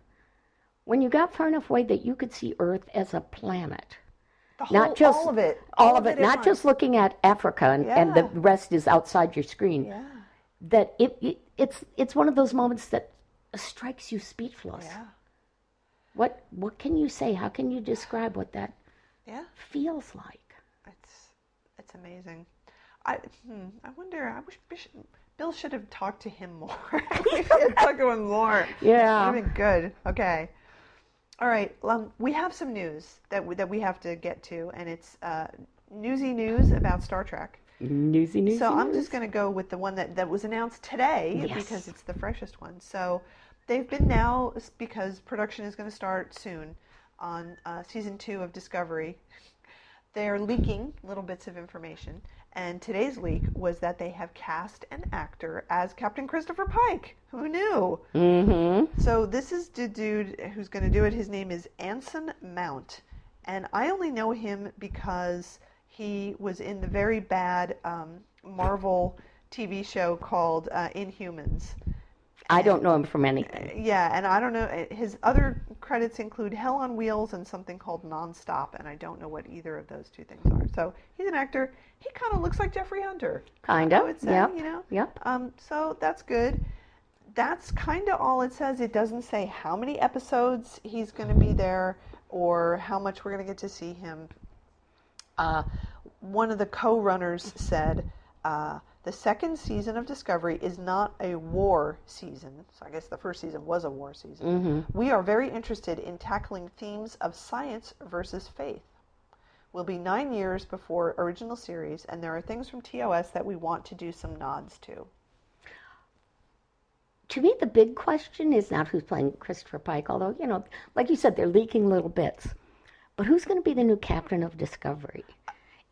when you got far enough away that you could see Earth as a planet. The whole, Not just all of it, all of it, at not just looking at Africa and, and the rest is outside your screen. Yeah, That it, it it's it's one of those moments that strikes you speechless. yeah, What what can you say? How can you describe what that yeah. feels like? It's it's amazing. I hmm, I wonder. I wish Bish, Bill should have talked to him more. *laughs* we should have talked to him more. *laughs* Yeah. Would have been good. Okay. All right. Um, we have some news that we, that we have to get to, and it's uh, newsy news about Star Trek. Newsy newsy. So I'm news. just going to go with the one that, that was announced today Yes. because it's the freshest one. So they've been now because production is going to start soon on uh, season two of Discovery. They're leaking little bits of information, and today's leak was that they have cast an actor as Captain Christopher Pike. Who knew? Mm-hmm. So this is the dude who's going to do it. His name is Anson Mount, and I only know him because he was in the very bad um, Marvel TV show called uh, Inhumans. I don't know him from anything. Yeah, and I don't know. uh, His other credits include Hell on Wheels and something called Nonstop, and I don't know what either of those two things are. So he's an actor. He kind of looks like Jeffrey Hunter. Kind I of. would say, Yep. you know. Yep. Um, so that's good. That's kind of all it says. It doesn't say how many episodes he's going to be there or how much we're going to get to see him. Uh, one of the co-runners said uh, the second season of Discovery is not a war season. So I guess the first season was a war season. Mm-hmm. We are very interested in tackling themes of science versus faith. We'll be nine years before original series, and there are things from TOS that we want to do some nods to. to me, the big question is not who's playing Christopher Pike, although, you know, like you said, they're leaking little bits. But who's going to be the new captain of Discovery?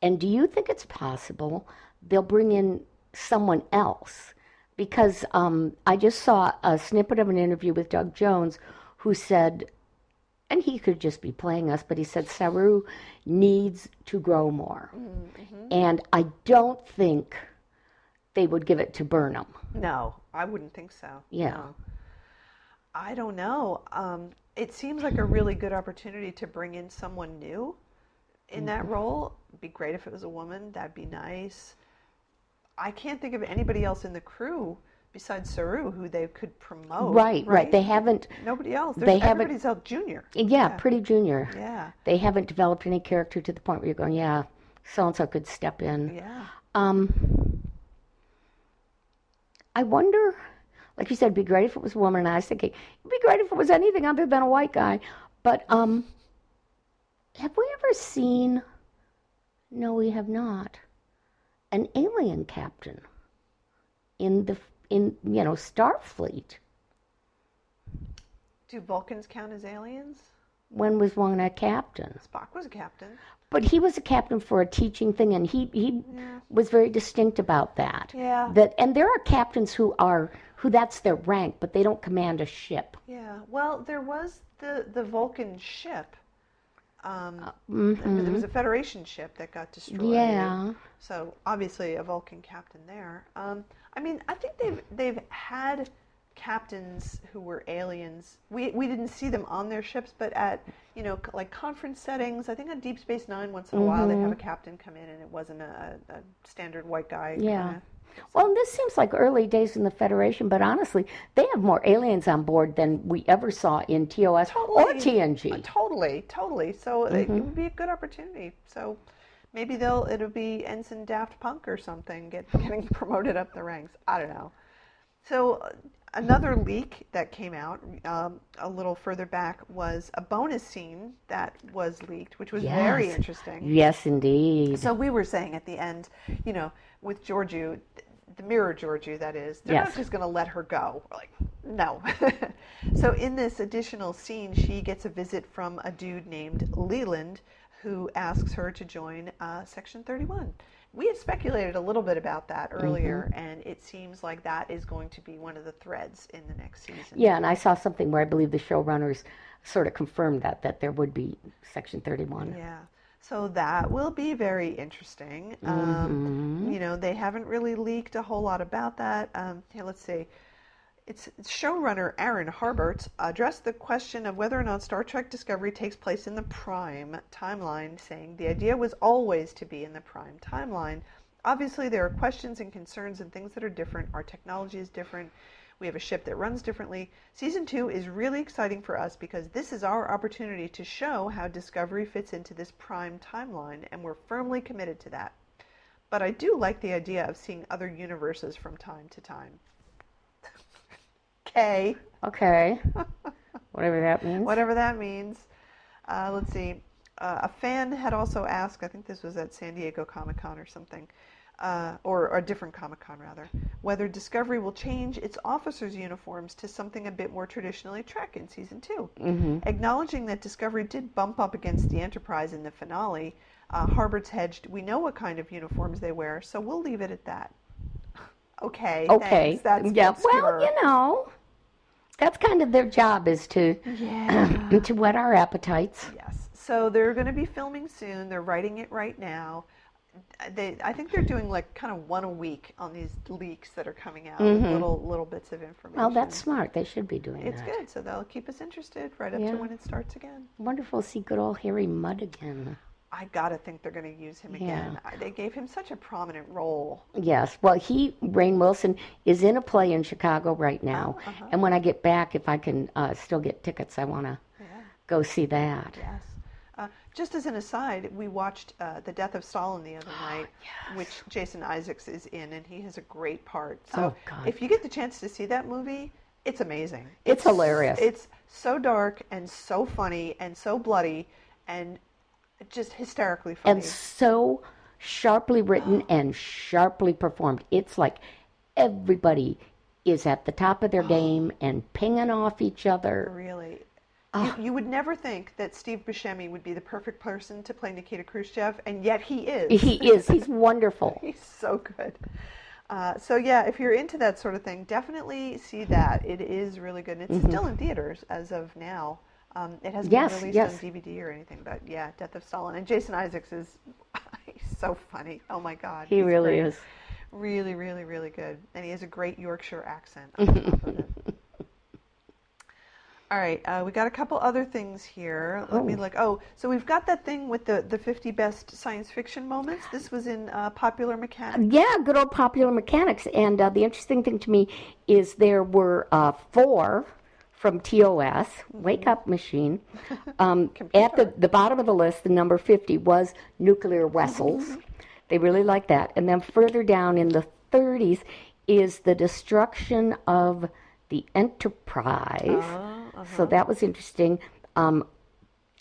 And do you think it's possible they'll bring in someone else? Because um, I just saw a snippet of an interview with Doug Jones who said, and he could just be playing us, but he said Saru needs to grow more. And I don't think they would give it to Burnham. No, I wouldn't think so. Yeah. No. I don't know. Um, it seems like a really good opportunity to bring in someone new in that Mm-hmm. role. It'd be great if it was a woman. That'd be nice. I can't think of anybody else in the crew besides Saru who they could promote. Right, right. They haven't, Nobody else. There's, they haven't- everybody's else junior. yeah, pretty junior. Yeah. They haven't developed any character to the point where you're going, yeah, so and so could step in. Yeah. Um, I wonder, like you said, it'd be great if it was a woman, and I was thinking it'd be great if it was anything other than a white guy. But um, have we ever seen? No, we have not. An alien captain in the in you know Starfleet. Do Vulcans count as aliens? When was one a captain? Spock was a captain. But he was a captain for a teaching thing, and he he was very distinct about that. Yeah. That and there are captains who are who that's their rank, but they don't command a ship. Yeah. Well, there was the the Vulcan ship. Um, mhm. There was a Federation ship that got destroyed. Yeah. So obviously a Vulcan captain there. Um, I mean, I think they've they've had captains who were aliens. We we didn't see them on their ships, but at you know like conference settings. I think on Deep Space Nine, once in a while, they'd have a captain come in, and it wasn't a, a standard white guy. Yeah. kinda- Well, and this seems like early days in the Federation, but honestly, they have more aliens on board than we ever saw in TOS or Totally. TNG. Uh, Totally, totally. So it- it would be a good opportunity. So maybe they'll it'll be Ensign Daft Punk or something get *laughs* getting *laughs* promoted up the ranks. I don't know. So uh, another leak that came out um, a little further back was a bonus scene that was leaked, which was very interesting. Yes, indeed. So we were saying at the end, you know, with Georgiou, the mirror Georgiou, that is, they're not just going to let her go. We're like, no. *laughs* so in this additional scene, she gets a visit from a dude named Leland who asks her to join uh, Section 31. We had speculated a little bit about that earlier, and it seems like that is going to be one of the threads in the next season. yeah, and I saw something where I believe the showrunners sort of confirmed that that there would be Section 31. Yeah. So that will be very interesting. Um, you know, they haven't really leaked a whole lot about that. Um, here, let's see. It's showrunner Aaron Harberts addressed the question of whether or not Star Trek Discovery takes place in the Prime timeline, saying the idea was always to be in the Prime timeline. Obviously, there are questions and concerns and things that are different. Our technology is different. We have a ship that runs differently. Season two is really exciting for us because this is our opportunity to show how Discovery fits into this Prime timeline, and we're firmly committed to that. But I do like the idea of seeing other universes from time to time. *laughs* Okay, Okay. *laughs* Whatever that means. whatever that means. Uh, let's see. Uh, a fan had also asked, I think this was at San Diego Comic Con or something, uh, or, or a different Comic Con rather, whether Discovery will change its officers' uniforms to something a bit more traditionally Trek in season 2 Acknowledging that Discovery did bump up against the Enterprise in the finale, uh, Harberts hedged, we know what kind of uniforms they wear, so we'll leave it at that. Okay. *laughs* Okay. Thanks. That's yeah. Well, you know, that's kind of their job is to *clears throat* to whet our appetites. Yes. So they're going to be filming soon. They're writing it right now. They, I think they're doing like kind of one a week on these leaks that are coming out, little little bits of information. Mm-hmm. Well, that's smart. They should be doing it's that. good. So they'll keep us interested right up Yeah. to when it starts again. Wonderful to see good old Harry Mudd again. I gotta think they're going to use him again. They gave him such a prominent role. Yes. Well, he, Rainn Wilson, is in a play in Chicago right now. And when I get back, if I can uh, still get tickets, I want to Yeah. go see that. Yes. Uh, just as an aside, we watched uh, The Death of Stalin the other *gasps* night, which Jason Isaacs is in, and he has a great part. So Oh, God. if you get the chance to see that movie, it's amazing. It's hilarious. It's so dark and so funny and so bloody and just hysterically funny. And so sharply written *gasps* and sharply performed. It's like everybody is at the top of their *gasps* game and pinging off each other. really. You, you would never think that Steve Buscemi would be the perfect person to play Nikita Khrushchev, and yet he is. He is. He's wonderful. *laughs* He's so good. Uh, so yeah, if you're into that sort of thing, definitely see that. It is really good. And it's Mm-hmm. still in theaters as of now. Um, it hasn't Yes, been released yes. on DVD or anything, but yeah, Death of Stalin. And Jason Isaacs is *laughs* he's so funny. Oh my God, He really great. is. Really, really, really good. And he has a great Yorkshire accent. on *laughs* top of it. All right, uh, we got a couple other things here. Let me look. Oh, so we've got that thing with the, the 50 best science fiction moments. This was in uh, Popular Mechanics. Yeah, good old popular mechanics. And uh, the interesting thing to me is there were uh, four from TOS, Wake Up Machine. *laughs* Um, at the, the bottom of the list, the number 50 was Nuclear Vessels. They really like that. And then further down in the 30s is the destruction of the Enterprise. So that was interesting. Um,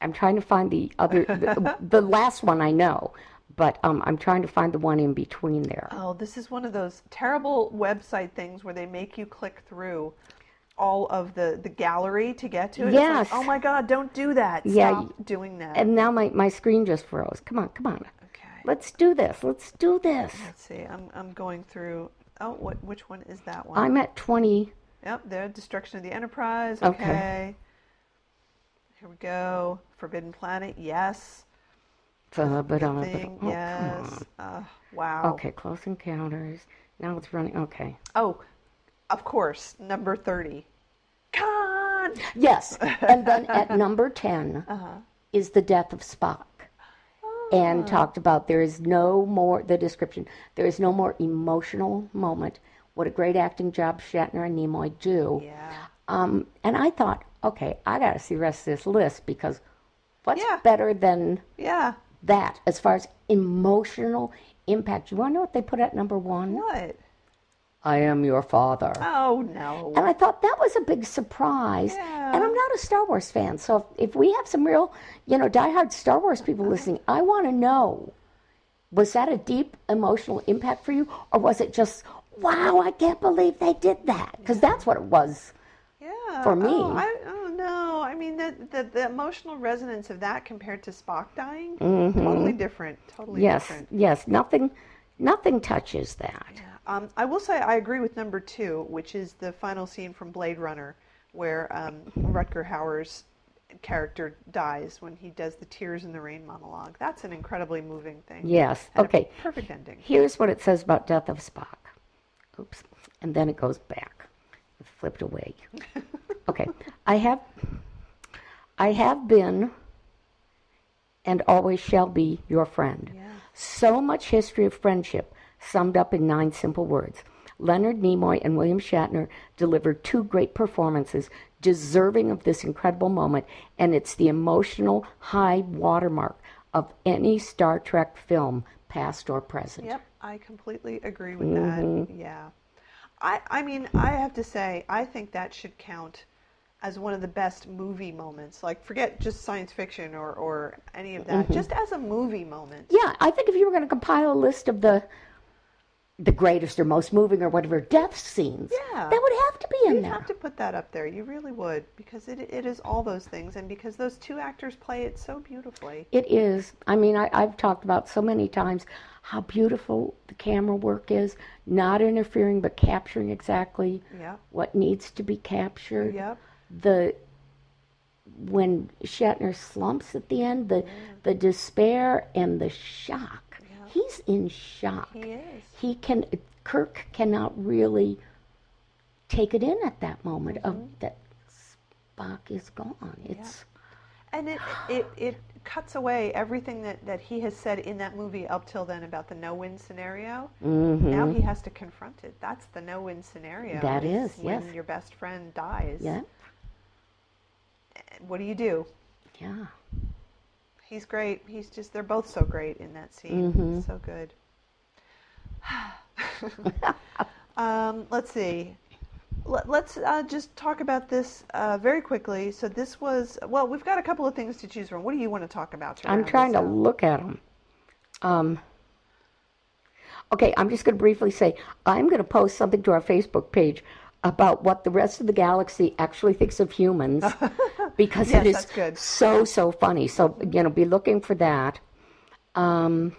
I'm trying to find the other, the, *laughs* the last one I know, but um, I'm trying to find the one in between there. Oh, this is one of those terrible website things where they make you click through all of the, the gallery to get to it. It's like, oh my God, don't do that. Yeah, Stop doing that. And now my, my screen just froze. Come on, come on. okay. Let's do this. Let's do this. Let's see. I'm, I'm going through. Oh, what? Which one is that one? I'm at 20. Yep, there. Destruction of the Enterprise. Okay. Okay. Here we go. Forbidden Planet. Yes. Forbidden uh, Thing. oh, yes. Uh, wow. Okay, Close Encounters. Now it's running. Okay. Oh, of course. Number thirty. Khan. Yes. And then *laughs* at number 10 Uh-huh. is the death of Spock. Ah. And talked about there is no more, the description, there is no more emotional moment. What a great acting job Shatner and Nimoy do. Yeah. Um, and I thought, okay, I got to see the rest of this list because what's Yeah. better than Yeah. that as far as emotional impact? You want to know what they put at number one? What? I am your father. Oh no. And I thought that was a big surprise. Yeah. And I'm not a Star Wars fan, so if, if we have some real, you know, diehard Star Wars people listening, I want to know was that a deep emotional impact for you, or was it just, wow, I can't believe they did that? Because that's what it was. Yeah. For me. Oh, I, oh no. I mean, the, the the emotional resonance of that compared to Spock dying, totally different. Totally Mm-hmm. Yes, different. yes, nothing, nothing touches that. Um, I will say I agree with number two, which is the final scene from Blade Runner, where um, Rutger Hauer's character dies when he does the Tears in the Rain monologue. That's an incredibly moving thing. Yes. And Okay. perfect ending. Here's what it says about Death of Spock. Oops. And then it goes back. It flipped away. *laughs* Okay. I have I have been and always shall be your friend. Yeah. So much history of friendship summed up in nine simple words. Leonard Nimoy and William Shatner delivered two great performances deserving of this incredible moment, and it's the emotional high watermark of any Star Trek film, past or present. Yep, I completely agree with that. Mm-hmm. Yeah. I, I mean, I have to say, I think that should count as one of the best movie moments. Like, forget just science fiction or, or any of that. Mm-hmm. Just as a movie moment. Yeah, I think if you were going to compile a list of the the greatest or most moving or whatever death scenes, Yeah. that would have to be in there. You'd have to put that up there. You really would. Because it, it is all those things. And because those two actors play it so beautifully. It is. I mean, I, I've talked about so many times how beautiful the camera work is, not interfering but capturing exactly Yep. what needs to be captured. Yep. The when Shatner slumps at the end, the mm. the despair and the shock. He's in shock. He is. He can Kirk cannot really take it in at that moment of Mm-hmm. that Spock is gone. It's And it, it, it cuts away everything that, that he has said in that movie up till then about the no win scenario. Now he has to confront it. That's the no win scenario. Mm-hmm. That is, when yes. your best friend dies. yeah, What do you do? yeah. He's great. He's just, they're both so great in that scene. Mm-hmm. So good. *sighs* um, let's see. Let, let's uh, just talk about this uh, very quickly. So this was, well, we've got a couple of things to choose from. What do you want to talk about? I'm trying to look at them. Um, okay, I'm just going to briefly say I'm going to post something to our Facebook page about what the rest of the galaxy actually thinks of humans *laughs* because Yes, it is good. so so funny. So you know, be looking for that. Um,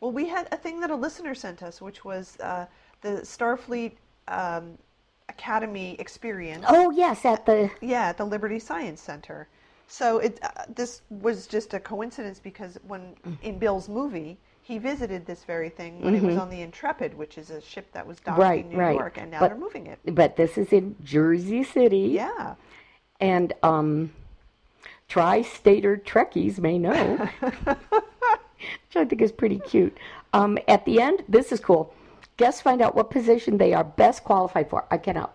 Well, we had a thing that a listener sent us, which was uh, the Starfleet um, Academy experience. oh yes, at the Yeah, at the Liberty Science Center. So it uh, this was just a coincidence because when in Bill's movie he visited this very thing when it was on the Intrepid, which is a ship that was docked Mm-hmm. right in New right. York, and now but, they're moving it. But this is in Jersey City. Yeah, and um, tri-stater Trekkies may know, *laughs* which I think is pretty cute. Um, at the end, this is cool. Guests find out what position they are best qualified for. I cannot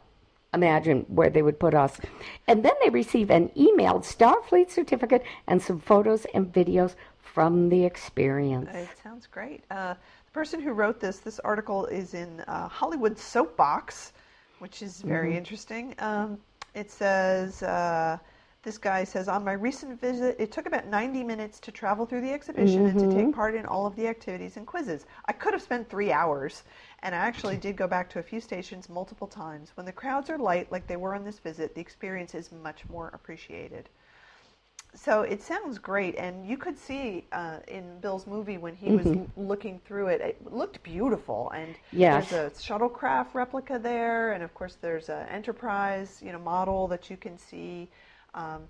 imagine where they would put us. And then they receive an emailed Starfleet certificate and some photos and videos from the experience. it sounds great. Uh, the person who wrote this, this article is in uh, Hollywood Soapbox, which is very Mm-hmm. interesting. Um, it says. Uh, this guy says, on my recent visit, it took about 90 minutes to travel through the exhibition and to Mm-hmm. take part in all of the activities and quizzes. I could have spent three hours, and I actually did go back to a few stations multiple times. When the crowds are light, like they were on this visit, the experience is much more appreciated. So it sounds great, and you could see uh, in Bill's movie when he was looking through it, it looked beautiful. And Mm-hmm. Yes. there's a shuttlecraft replica there, and of course there's an Enterprise, you know, model that you can see. Um,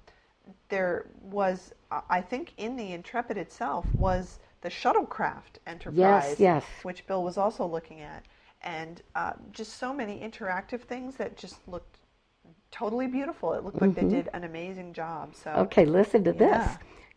there was, I- think, in the Intrepid itself was the shuttlecraft Enterprise, yes. which Bill was also looking at, and uh, just so many interactive things that just looked totally beautiful. It looked like they did an amazing job. So Okay, listen to this.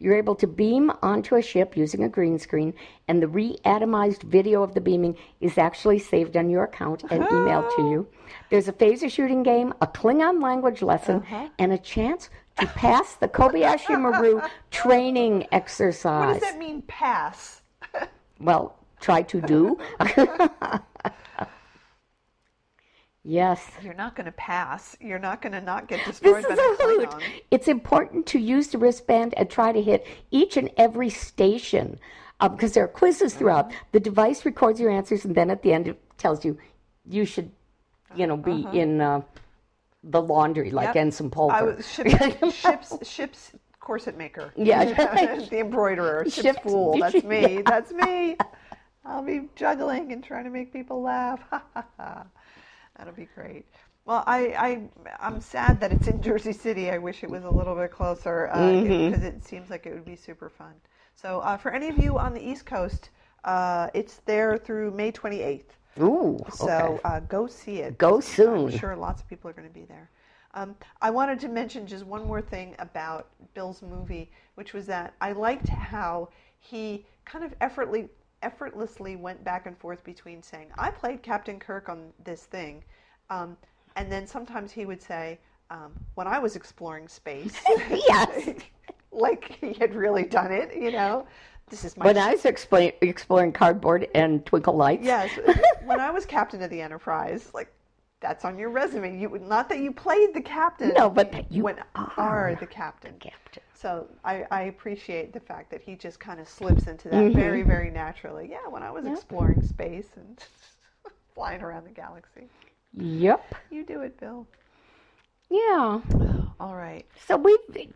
You're able to beam onto a ship using a green screen, and the re-atomized video of the beaming is actually saved on your account and emailed to you. *gasps* There's a phaser shooting game, a Klingon language lesson, Uh-huh. and a chance to pass the Kobayashi Maru *laughs* training exercise. what does that mean, pass? *laughs* Well, try to do. *laughs* yes. You're not going to pass. You're not going to not get destroyed This is by a the hoot. It's important to use the wristband and try to hit each and every station because there are quizzes throughout. Uh-huh. The device records your answers, and then at the end it tells you you should, you know, be in uh, the laundry like Yep. Ensign Pulver. I was ships, ships, ships corset maker. *laughs* Yeah. *laughs* the embroiderer, ship's Ships- fool. *laughs* That's me. Yeah. That's me. I'll be juggling and trying to make people laugh. That'll be great. Well, I, I, I'm sad that it's in *laughs* Jersey City. I wish it was a little bit closer because it seems like it would be super fun. So, uh, for any of you on the East Coast, uh, it's there through May 28th. Ooh, So okay. uh, go see it. Go soon. I'm sure lots of people are going to be there. Um, I wanted to mention just one more thing about Bill's movie, which was that I liked how he kind of effortlessly, effortlessly went back and forth between saying, I played Captain Kirk on this thing, um, and then sometimes he would say, um, when I was exploring space, *laughs* yes. *laughs* like he had really done it, you know. This is my When I was explain, exploring cardboard and twinkle lights, Yes, *laughs* when I was captain of the Enterprise, like that's on your resume. You not that you played the captain. No, but that you when are the captain. Captain. So I, I appreciate the fact that he just kind of slips into that Mm-hmm. very, very naturally. Yeah, when I was exploring space and *laughs* flying around the galaxy. Yep. You do it, Bill. Yeah. *sighs* All right. So we've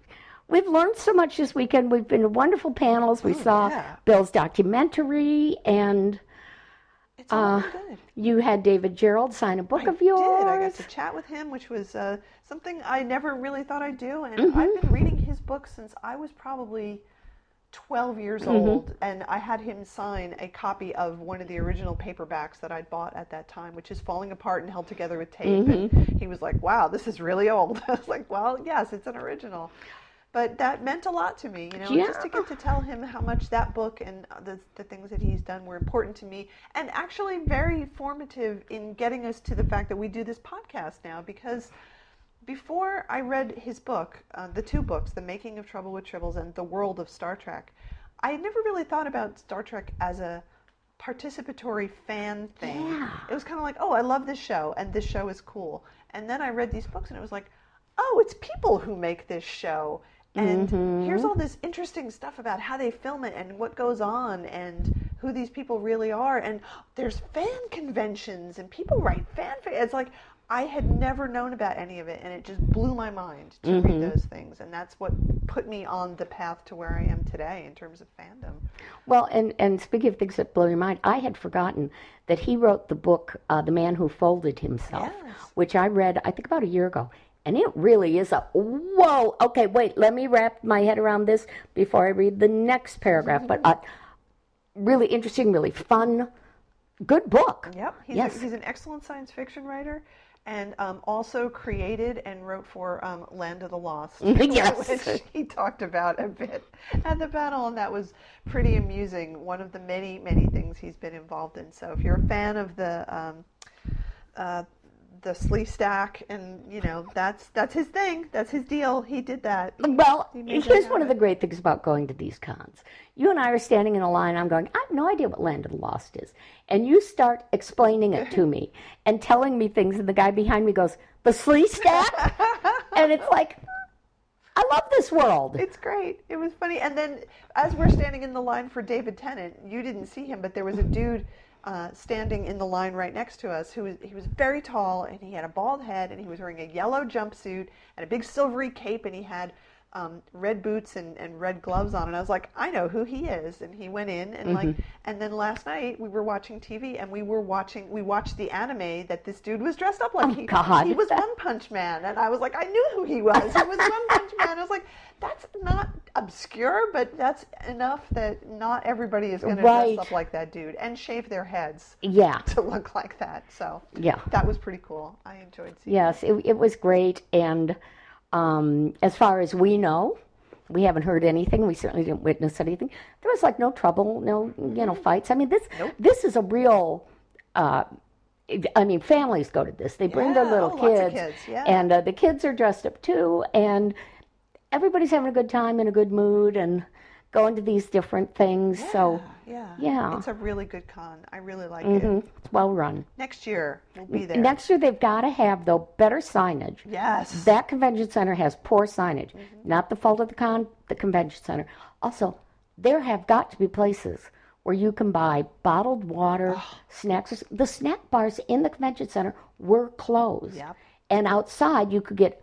we've learned so much this weekend. We've been to wonderful panels. We saw Oh, yeah. Bill's documentary, and It's all Uh, good. you had David Gerrold sign a book I of yours. I did. I got to chat with him, which was uh, something I never really thought I'd do. And Mm-hmm. I've been reading his book since I was probably 12 years Mm-hmm. old. And I had him sign a copy of one of the original paperbacks that I'd bought at that time, which is falling apart and held together with tape. Mm-hmm. And he was like, wow, this is really old. *laughs* I was like, well, yes, it's an original. But that meant a lot to me, you know, just to get to tell him how much that book and the, the things that he's done were important to me and actually very formative in getting us to the fact that we do this podcast now because before I read his book, uh, the two books, The Making of Trouble with Tribbles and The World of Star Trek, I had never really thought about Star Trek as a participatory fan thing. Yeah. It was kind of like, oh, I love this show and this show is cool. And then I read these books and it was like, oh, it's people who make this show. And Mm-hmm. here's all this interesting stuff about how they film it and what goes on and who these people really are. And there's fan conventions and people write fanfic. It's like I had never known about any of it, and it just blew my mind to Mm-hmm. read those things. And that's what put me on the path to where I am today in terms of fandom. Well, and, and speaking of things that blow your mind, I had forgotten that he wrote the book, uh, The Man Who Folded Himself, Yes. which I read, I think, about a year ago. And it really is a whoa. Okay, wait, let me wrap my head around this before I read the next paragraph. But uh, really interesting, really fun, good book. Yep, he's, Yes. a, he's an excellent science fiction writer, and um, also created and wrote for um, Land of the Lost, *laughs* Yes. *laughs* which he talked about a bit at the panel, and that was pretty amusing. One of the many, many things he's been involved in. So if you're a fan of the um, uh, the Sleestak, and you know that's that's his thing, that's his deal. He did that. Well, that here's one of the great things about going to these cons. You and I are standing in a line. I'm going, I have no idea what Land of the Lost is. And you start explaining it to me *laughs* and telling me things, and the guy behind me goes, The Sleestak? *laughs* and it's like, I love this world. It's great. It was funny. And then as we're standing in the line for David Tennant, you didn't see him, but there was a dude uh, standing in the line right next to us who was he was very tall and he had a bald head and he was wearing a yellow jumpsuit and a big silvery cape and he had um, red boots and, and red gloves on and I was like I know who he is and he went in and like and then last night we were watching TV and we were watching we watched the anime that this dude was dressed up like he, God. he was One Punch Man and I was like I knew who he was he was One *laughs* Punch Man I was like that's not obscure but that's enough that not everybody is going to dress up like that dude and shave their heads Yeah. *laughs* to look like that so Yeah. that was pretty cool I enjoyed seeing Yes, it, it was great. And um, as far as we know, we haven't heard anything. We certainly didn't witness anything. There was like no trouble, no you know fights. I mean, this this is a real. Uh, I mean, families go to this. They bring their little oh, lots of kids, kids, yeah. and uh, the kids are dressed up too, and everybody's having a good time in a good mood and going to these different things. So yeah Yeah. it's a really good con I really like mhm, it it's well run. next year we'll be there Next year, they've got to have though better signage. yes That convention center has poor signage. Not the fault of the con, the convention center. Also, there have got to be places where you can buy bottled water, snacks. The snack bars in the convention center were closed. Yep. And outside, you could get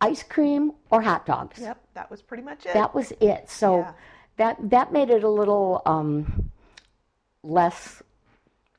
ice cream or hot dogs. yep that was pretty much it That was it. So Yeah. That that made it a little um, less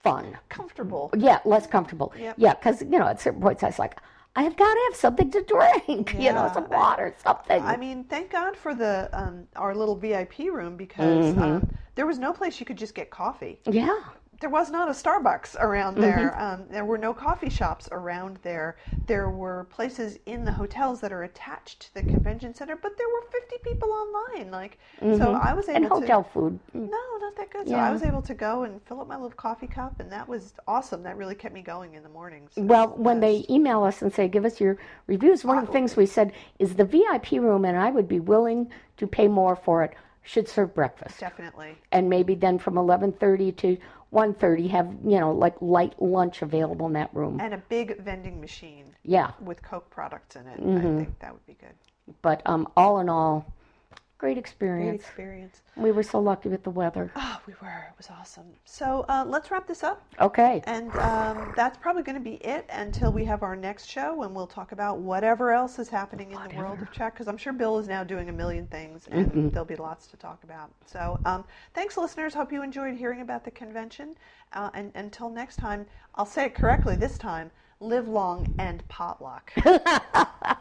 fun. comfortable Yeah, less comfortable. Yep. Yeah, because you know at certain points I was like, I have got to have something to drink. You know, some water, something. I mean, thank God for the um, our little VIP room because Mm-hmm. um, there was no place you could just get coffee. yeah, There was not a Starbucks around there. Mm-hmm. Um, there were no coffee shops around there. There were places in the hotels that are attached to the convention center, but there were 50 people online. Like, so I was able Mm-hmm. and to. hotel food. No, not that good. So I was able to go and fill up my little coffee cup, and that was awesome. That really kept me going in the mornings. It Well, when the they email us and say, give us your reviews, one of the things we said is the VIP room, and I would be willing to pay more for it, should serve breakfast. definitely. And maybe then from 11.30 to 1.30 have, you know, like light lunch available in that room. And a big vending machine Yeah, with Coke products in it. Mm-hmm. I think that would be good. but um, all in all, great experience. Great experience. We were so lucky with the weather. Oh, we were. It was awesome. So uh, let's wrap this up. Okay. And um, that's probably going to be it until we have our next show when we'll talk about whatever else is happening in the world of Czech. Because I'm sure Bill is now doing a million things and Mm-hmm. there'll be lots to talk about. So um, thanks, listeners. Hope you enjoyed hearing about the convention. Uh, and until next time, I'll say it correctly this time live long and potluck. *laughs*